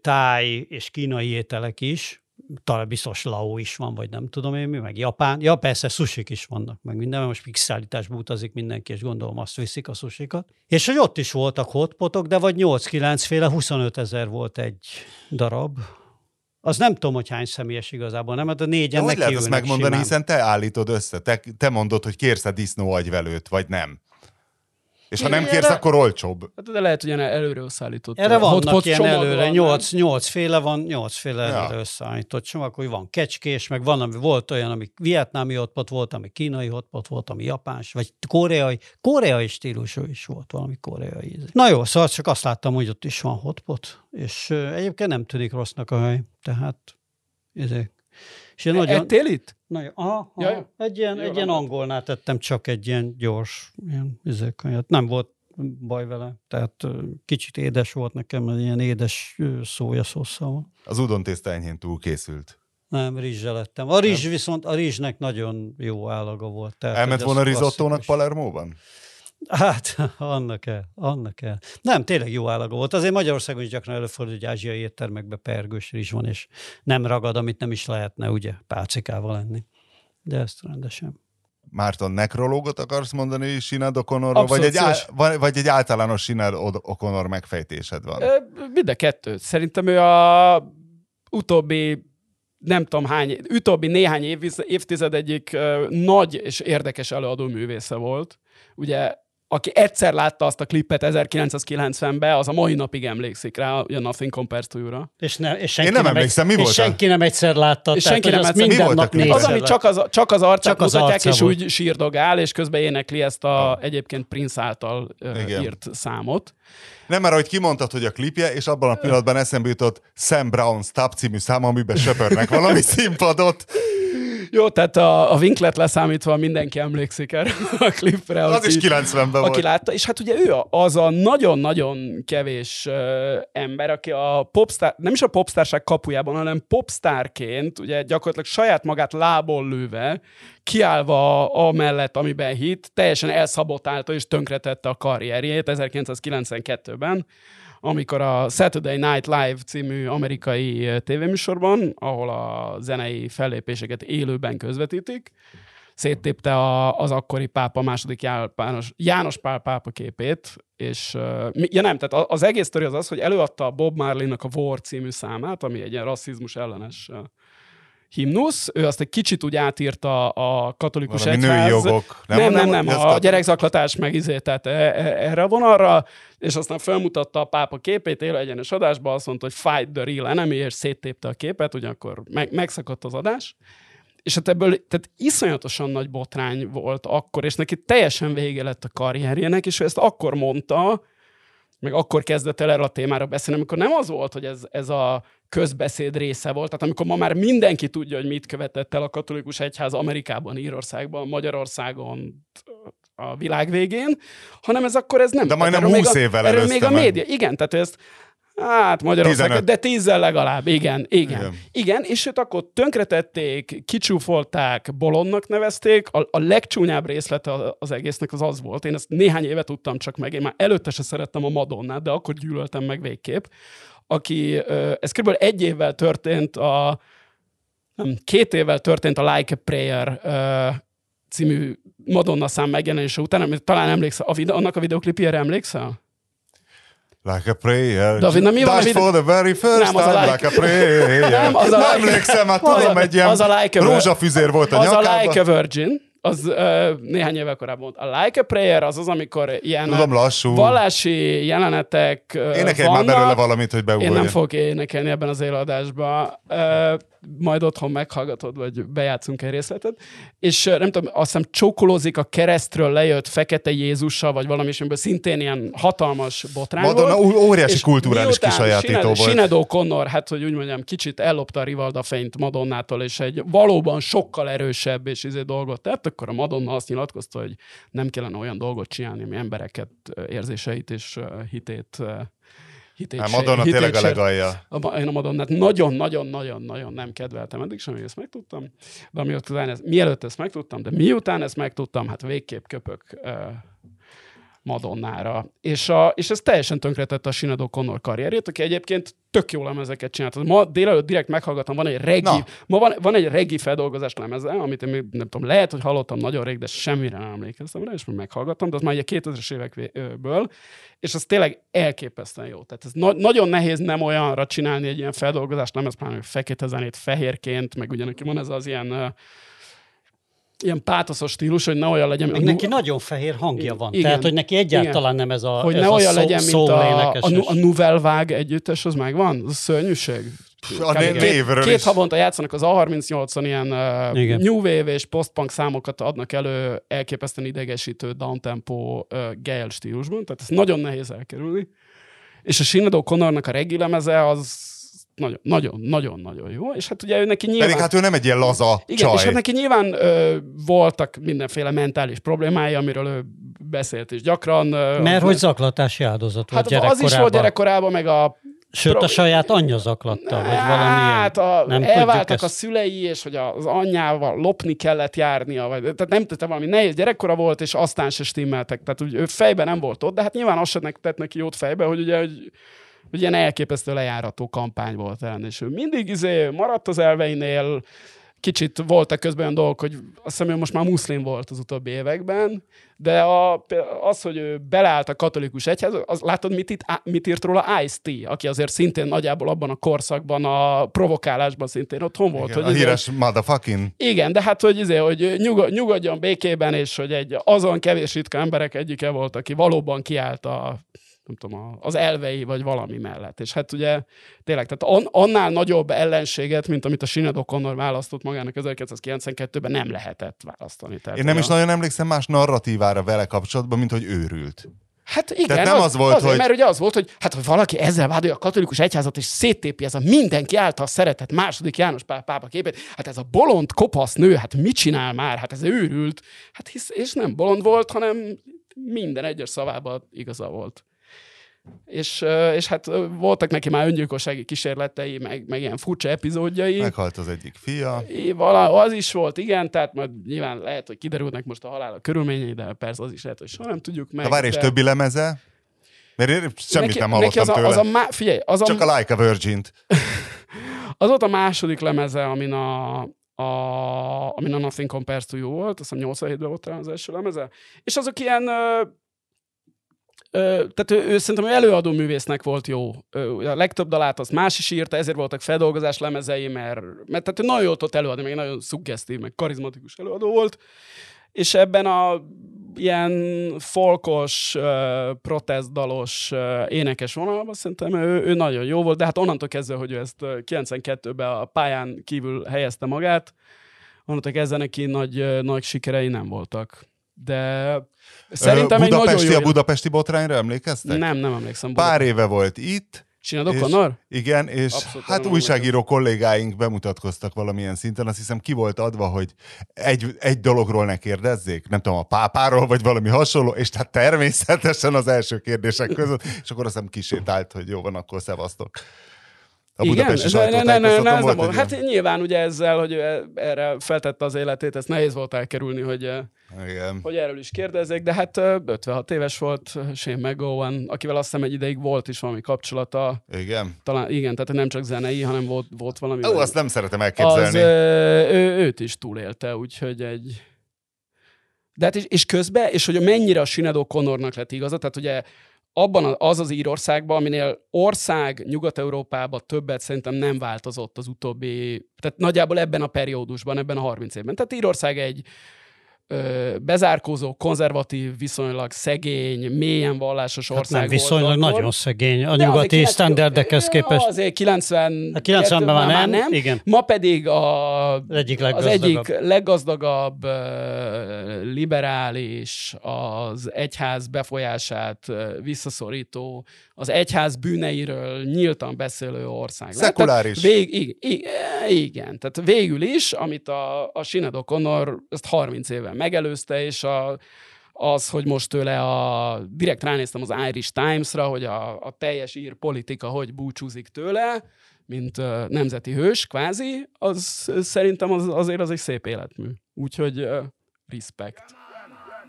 táj és kínai ételek is, talán biztos Lao is van, vagy nem tudom én mi, meg Japán. Ja, persze, susik is vannak, meg minden, most pixállításba utazik mindenki, és gondolom azt viszik a susikat. És hogy ott is voltak hotpotok, de vagy 8-9 féle, 25 ezer volt egy darab. Az nem tudom, hogy hány személyes igazából, nem? Hát a négyen Hogy lehet ezt megmondani, simán. hiszen te állítod össze, te, te mondod, hogy kérsz a disznó agyvelőt, vagy nem. És ha nem kérsz, akkor olcsóbb. Hát de lehet, hogy ilyen előre összeállított. Erre vannak ilyen előre, nyolc, nyolc féle van, nyolc féle ja. előre összeállított csomag, hogy van kecskés, meg van, ami volt olyan, ami vietnámi hotpot volt, ami kínai hotpot volt, ami japáns, vagy koreai, koreai stílusú is volt, valami koreai. Na jó, szóval csak azt láttam, hogy ott is van hotpot, és egyébként nem tűnik rossznak a hely, tehát ezek és én nagyon... Ettél itt? Nagyon, aha, aha. Ja, egy ilyen, egy ilyen angolnál tettem csak egy ilyen gyors ilyen üzőkönyvet. Nem volt baj vele, tehát kicsit édes volt nekem, mert ilyen édes szójaszosszal Az udon tészta enyhén túl készült. Nem, rizsre lettem. A rizs nem. viszont, a rizsnek nagyon jó állaga volt. Tehát, Elment volna rizottónak Palermóban? Hát, annak el, annak el. Nem, tényleg jó állaga volt. Azért Magyarországon is gyakran előfordul, hogy ázsiai éttermekben pergős rizs van, és nem ragad, amit nem is lehetne, ugye, pálcikával lenni. De ezt rendesen. Márton, nekrológot akarsz mondani Sinad O'Connorról, vagy egy, á, vagy egy általános Sinad O'Connor megfejtésed van? Mind a kettőt. Szerintem ő a utóbbi nem tudom hány, utóbbi néhány év, évtized egyik nagy és érdekes előadó művésze volt. Ugye aki egyszer látta azt a klippet 1990-ben, az a mai napig emlékszik rá, a Nothing Compares to You-ra. És, ne, és senki Én nem, nem emlékszem, mi volt? És senki nem egyszer látta. És senki nem egyszer. Minden mi nap Az, ami csak az, csak az arcát csak az mutatják, és úgy sírdogál, és közben énekli ezt a ah. egyébként Prince által Igen. írt számot. Nem, mert ahogy kimondtad, hogy a klipje, és abban a pillanatban eszembe jutott Sam Brown Stop című szám, amiben söpörnek valami színpadot. Jó, tehát a, a Winklet leszámítva mindenki emlékszik erre a klipre. Az aki, is 90-ben aki volt. látta, és hát ugye ő az a nagyon-nagyon kevés uh, ember, aki a popstar, nem is a popstárság kapujában, hanem popstárként, ugye gyakorlatilag saját magát lából lőve, kiállva amellett, amiben hit, teljesen elszabotálta és tönkretette a karrierjét 1992-ben amikor a Saturday Night Live című amerikai tévéműsorban, ahol a zenei fellépéseket élőben közvetítik, széttépte a, az akkori pápa, második János, János Pál pápa képét, és ja nem, tehát az egész sztori az az, hogy előadta Bob Marley-nak a War című számát, ami egy ilyen rasszizmus ellenes himnusz, ő azt egy kicsit úgy átírta a katolikus Valami egyház. női jogok. Nem, nem, nem, nem a gyerekzaklatás meg izé, tehát e, e, erre a vonalra, és aztán felmutatta a pápa képét élő egyenes adásba, azt mondta, hogy fight the real enemy, és széttépte a képet, ugyanakkor meg, megszakadt az adás. És hát ebből tehát iszonyatosan nagy botrány volt akkor, és neki teljesen vége lett a karrierjének, és ő ezt akkor mondta, meg akkor kezdett el erről a témára beszélni, amikor nem az volt, hogy ez, ez a közbeszéd része volt, tehát amikor ma már mindenki tudja, hogy mit követett el a katolikus egyház Amerikában, Írországban, Magyarországon, a világ végén, hanem ez akkor ez nem. De majdnem 20 évvel Erről még a média. Igen, tehát ezt Hát Magyarország, 15. de tízzel legalább, igen, igen, igen. Igen, és őt akkor tönkretették, kicsúfolták, bolondnak nevezték. A, a legcsúnyább részlete az egésznek az az volt. Én ezt néhány éve tudtam csak meg, én már előtte se szerettem a Madonnát, de akkor gyűlöltem meg végképp. Aki, ez kb. egy évvel történt a, nem, két évvel történt a Like a Prayer című Madonna szám megjelenése után, amit talán emlékszel, a videó, annak a videoklipjére emlékszel? Like a prayer. David, na mi van? Died for the very first nem, time, like... like a prayer. nem, az a like... emlékszem, hát tudom, egy ilyen az a like a... rózsafüzér volt a az nyakában. Az a Like a Virgin, az uh, néhány évvel korábban volt. A Like a Prayer az az, amikor ilyen Tudom, lassú. vallási jelenetek uh, Énekelj már belőle valamit, hogy beugolja. Én nem fogok énekelni ebben az előadásban. Uh, majd otthon meghallgatod, vagy bejátszunk egy részletet. És nem tudom, azt hiszem csókolózik a keresztről lejött fekete Jézussal, vagy valami, amiből szintén ilyen hatalmas botrány Madonna volt. óriási kulturális kisajátító volt. Sinedo Connor, hát hogy úgy mondjam, kicsit ellopta a Rivalda fényt Madonnától, és egy valóban sokkal erősebb és izé dolgot tett, akkor a Madonna azt nyilatkozta, hogy nem kellene olyan dolgot csinálni, ami embereket érzéseit és hitét hitét Hát Madonna hitét tényleg a legalja. Én a Madonnát nagyon-nagyon-nagyon-nagyon nem kedveltem eddig sem, hogy ezt megtudtam. De amiután ez, mielőtt ezt megtudtam, de miután ezt megtudtam, hát végképp köpök uh, Madonnára. És, a, és ez teljesen tönkretette a Sinead Connor karrierjét, aki egyébként tök jó lemezeket csinált. Ma délelőtt direkt meghallgattam, van egy regi, ma van, van egy regi feldolgozás lemeze, amit én még nem tudom, lehet, hogy hallottam nagyon rég, de semmire nem emlékeztem rá, és most meghallgattam, de az már egy 2000-es évekből, és az tényleg elképesztően jó. Tehát ez na- nagyon nehéz nem olyanra csinálni egy ilyen feldolgozást lemez, pláne fekete zenét fehérként, meg ugyanak van ez az ilyen ilyen pátoszos stílus, hogy ne olyan legyen. Még neki nu- nagyon fehér hangja van. Igen. Tehát, hogy neki egyáltalán igen. nem ez a Hogy ez ne a olyan szó, legyen, mint a, a, a Nouvelle Vague együttes, az megvan? Az szörnyűség. A névről Két is. havonta játszanak az A38-on ilyen uh, New Wave és post-punk számokat adnak elő elképesztően idegesítő downtempo uh, Gale stílusban, tehát ezt nagyon nehéz elkerülni. És a Sinead Connornak a regi lemeze az nagyon-nagyon-nagyon jó, és hát ugye ő neki nyilván... Pedig hát ő nem egy ilyen laza Igen, csaj. és hát neki nyilván ö, voltak mindenféle mentális problémái, amiről ő beszélt is gyakran. Ö, Mert hogy zaklatási áldozat volt Hát az is volt gyerekkorában, meg a Sőt, a saját anyja zaklatta, vagy valami Hát a, nem elváltak a szülei, és hogy az anyjával lopni kellett járnia, vagy, tehát nem tette valami nehéz gyerekkora volt, és aztán se stimmeltek. Tehát úgy, ő fejben nem volt ott, de hát nyilván azt sem tett neki jót fejbe, hogy ugye, hogy hogy ilyen elképesztő lejárató kampány volt ellen, és ő mindig izé maradt az elveinél, kicsit voltak közben olyan dolgok, hogy azt hiszem, hogy most már muszlim volt az utóbbi években, de a, az, hogy ő beleállt a katolikus egyház, az, látod, mit, itt, mit írt róla Ice-T, aki azért szintén nagyjából abban a korszakban, a provokálásban szintén otthon volt. Igen, hogy a híres izé, motherfucking. Igen, de hát, hogy, izé, hogy nyugod, nyugodjon békében, és hogy egy azon kevés ritka emberek egyike volt, aki valóban kiállt a nem tudom, az elvei, vagy valami mellett. És hát ugye tényleg, tehát annál nagyobb ellenséget, mint amit a Sinead O'Connor választott magának 1992-ben nem lehetett választani. Tehát Én nem a... is nagyon emlékszem más narratívára vele kapcsolatban, mint hogy őrült. Hát igen, Tehát nem az, az volt, azért, hogy... mert ugye az volt, hogy hát, hogy valaki ezzel vádolja a katolikus egyházat, és széttépi ez a mindenki által szeretett második János Pál pápa képét, hát ez a bolond kopasz nő, hát mit csinál már? Hát ez őrült. Hát hisz, és nem bolond volt, hanem minden egyes szavában igaza volt és, és hát voltak neki már öngyilkossági kísérletei, meg, meg ilyen furcsa epizódjai. Meghalt az egyik fia. Vala, az is volt, igen, tehát majd nyilván lehet, hogy kiderülnek most a halál a körülményei, de persze az is lehet, hogy soha nem tudjuk meg. Ha várj, és de... többi lemeze? Mert én semmit neki, nem hallottam neki az tőle. A, az a má... Figyelj, az Csak a... a Like a Virgin-t. az volt a második lemeze, amin a, a, amin a Nothing Compares to You volt, azt hiszem 87-ben volt talán az első lemeze, és azok ilyen tehát ő, ő szerintem ő előadó művésznek volt jó. A legtöbb dalát az más is írta, ezért voltak feldolgozás lemezei, mert, mert tehát ő nagyon jól tudott előadni, meg nagyon szuggesztív, meg karizmatikus előadó volt, és ebben a ilyen folkos, protestdalos énekes vonalban szerintem ő, ő nagyon jó volt, de hát onnantól kezdve, hogy ő ezt 92-ben a pályán kívül helyezte magát, onnantól kezdve neki nagy, nagy sikerei nem voltak. De szerintem Budapesti, egy nagyon jó... a budapesti botrányra emlékeztek? Nem, nem emlékszem. Pár éve volt itt, Csinálod Connor? Igen, és Abszolút hát újságíró emlékszem. kollégáink bemutatkoztak valamilyen szinten, azt hiszem ki volt adva, hogy egy, egy dologról ne kérdezzék, nem tudom, a pápáról, vagy valami hasonló, és tehát természetesen az első kérdések között, és akkor azt hiszem kisétált, hogy jó van, akkor szevasztok. A Igen, ne, ne, ne, ne, ne, ez nem volt. Hát nyilván ugye ezzel, hogy erre feltette az életét, ezt nehéz volt elkerülni, hogy, Igen. hogy erről is kérdezzék, de hát 56 éves volt Shane McGowan, akivel azt hiszem egy ideig volt is valami kapcsolata. Igen. Talán, igen, tehát nem csak zenei, hanem volt, volt valami. Ó, azt nem szeretem elképzelni. Az, ő, őt is túlélte, úgyhogy egy... De hát és, és közben, és hogy mennyire a Sinead Connornak lett igaza, tehát ugye abban az az írországban, aminél ország Nyugat-Európában többet szerintem nem változott az utóbbi, tehát nagyjából ebben a periódusban, ebben a 30 évben. Tehát Írország egy bezárkózó, konzervatív, viszonylag szegény, mélyen vallásos hát ország nem, viszonylag volt, nagyon akkor. szegény a nyugati sztenderdekhez képest. Azért 90 hát 90-ben már nem, nem, igen. Ma pedig a, az egyik leggazdagabb, az egyik leggazdagabb liberális, az egyház befolyását visszaszorító, az egyház bűneiről nyíltan beszélő ország. Szekuláris. Vég, igen, igen, tehát végül is, amit a, a Sinead O'Connor ezt 30 éve megelőzte, és a, az, hogy most tőle a, direkt ránéztem az Irish Times-ra, hogy a, a teljes ír politika hogy búcsúzik tőle, mint uh, nemzeti hős, kvázi, az szerintem az, azért az egy szép életmű. Úgyhogy uh, respect.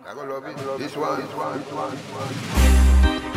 I love it. This one, this one, this one, this one.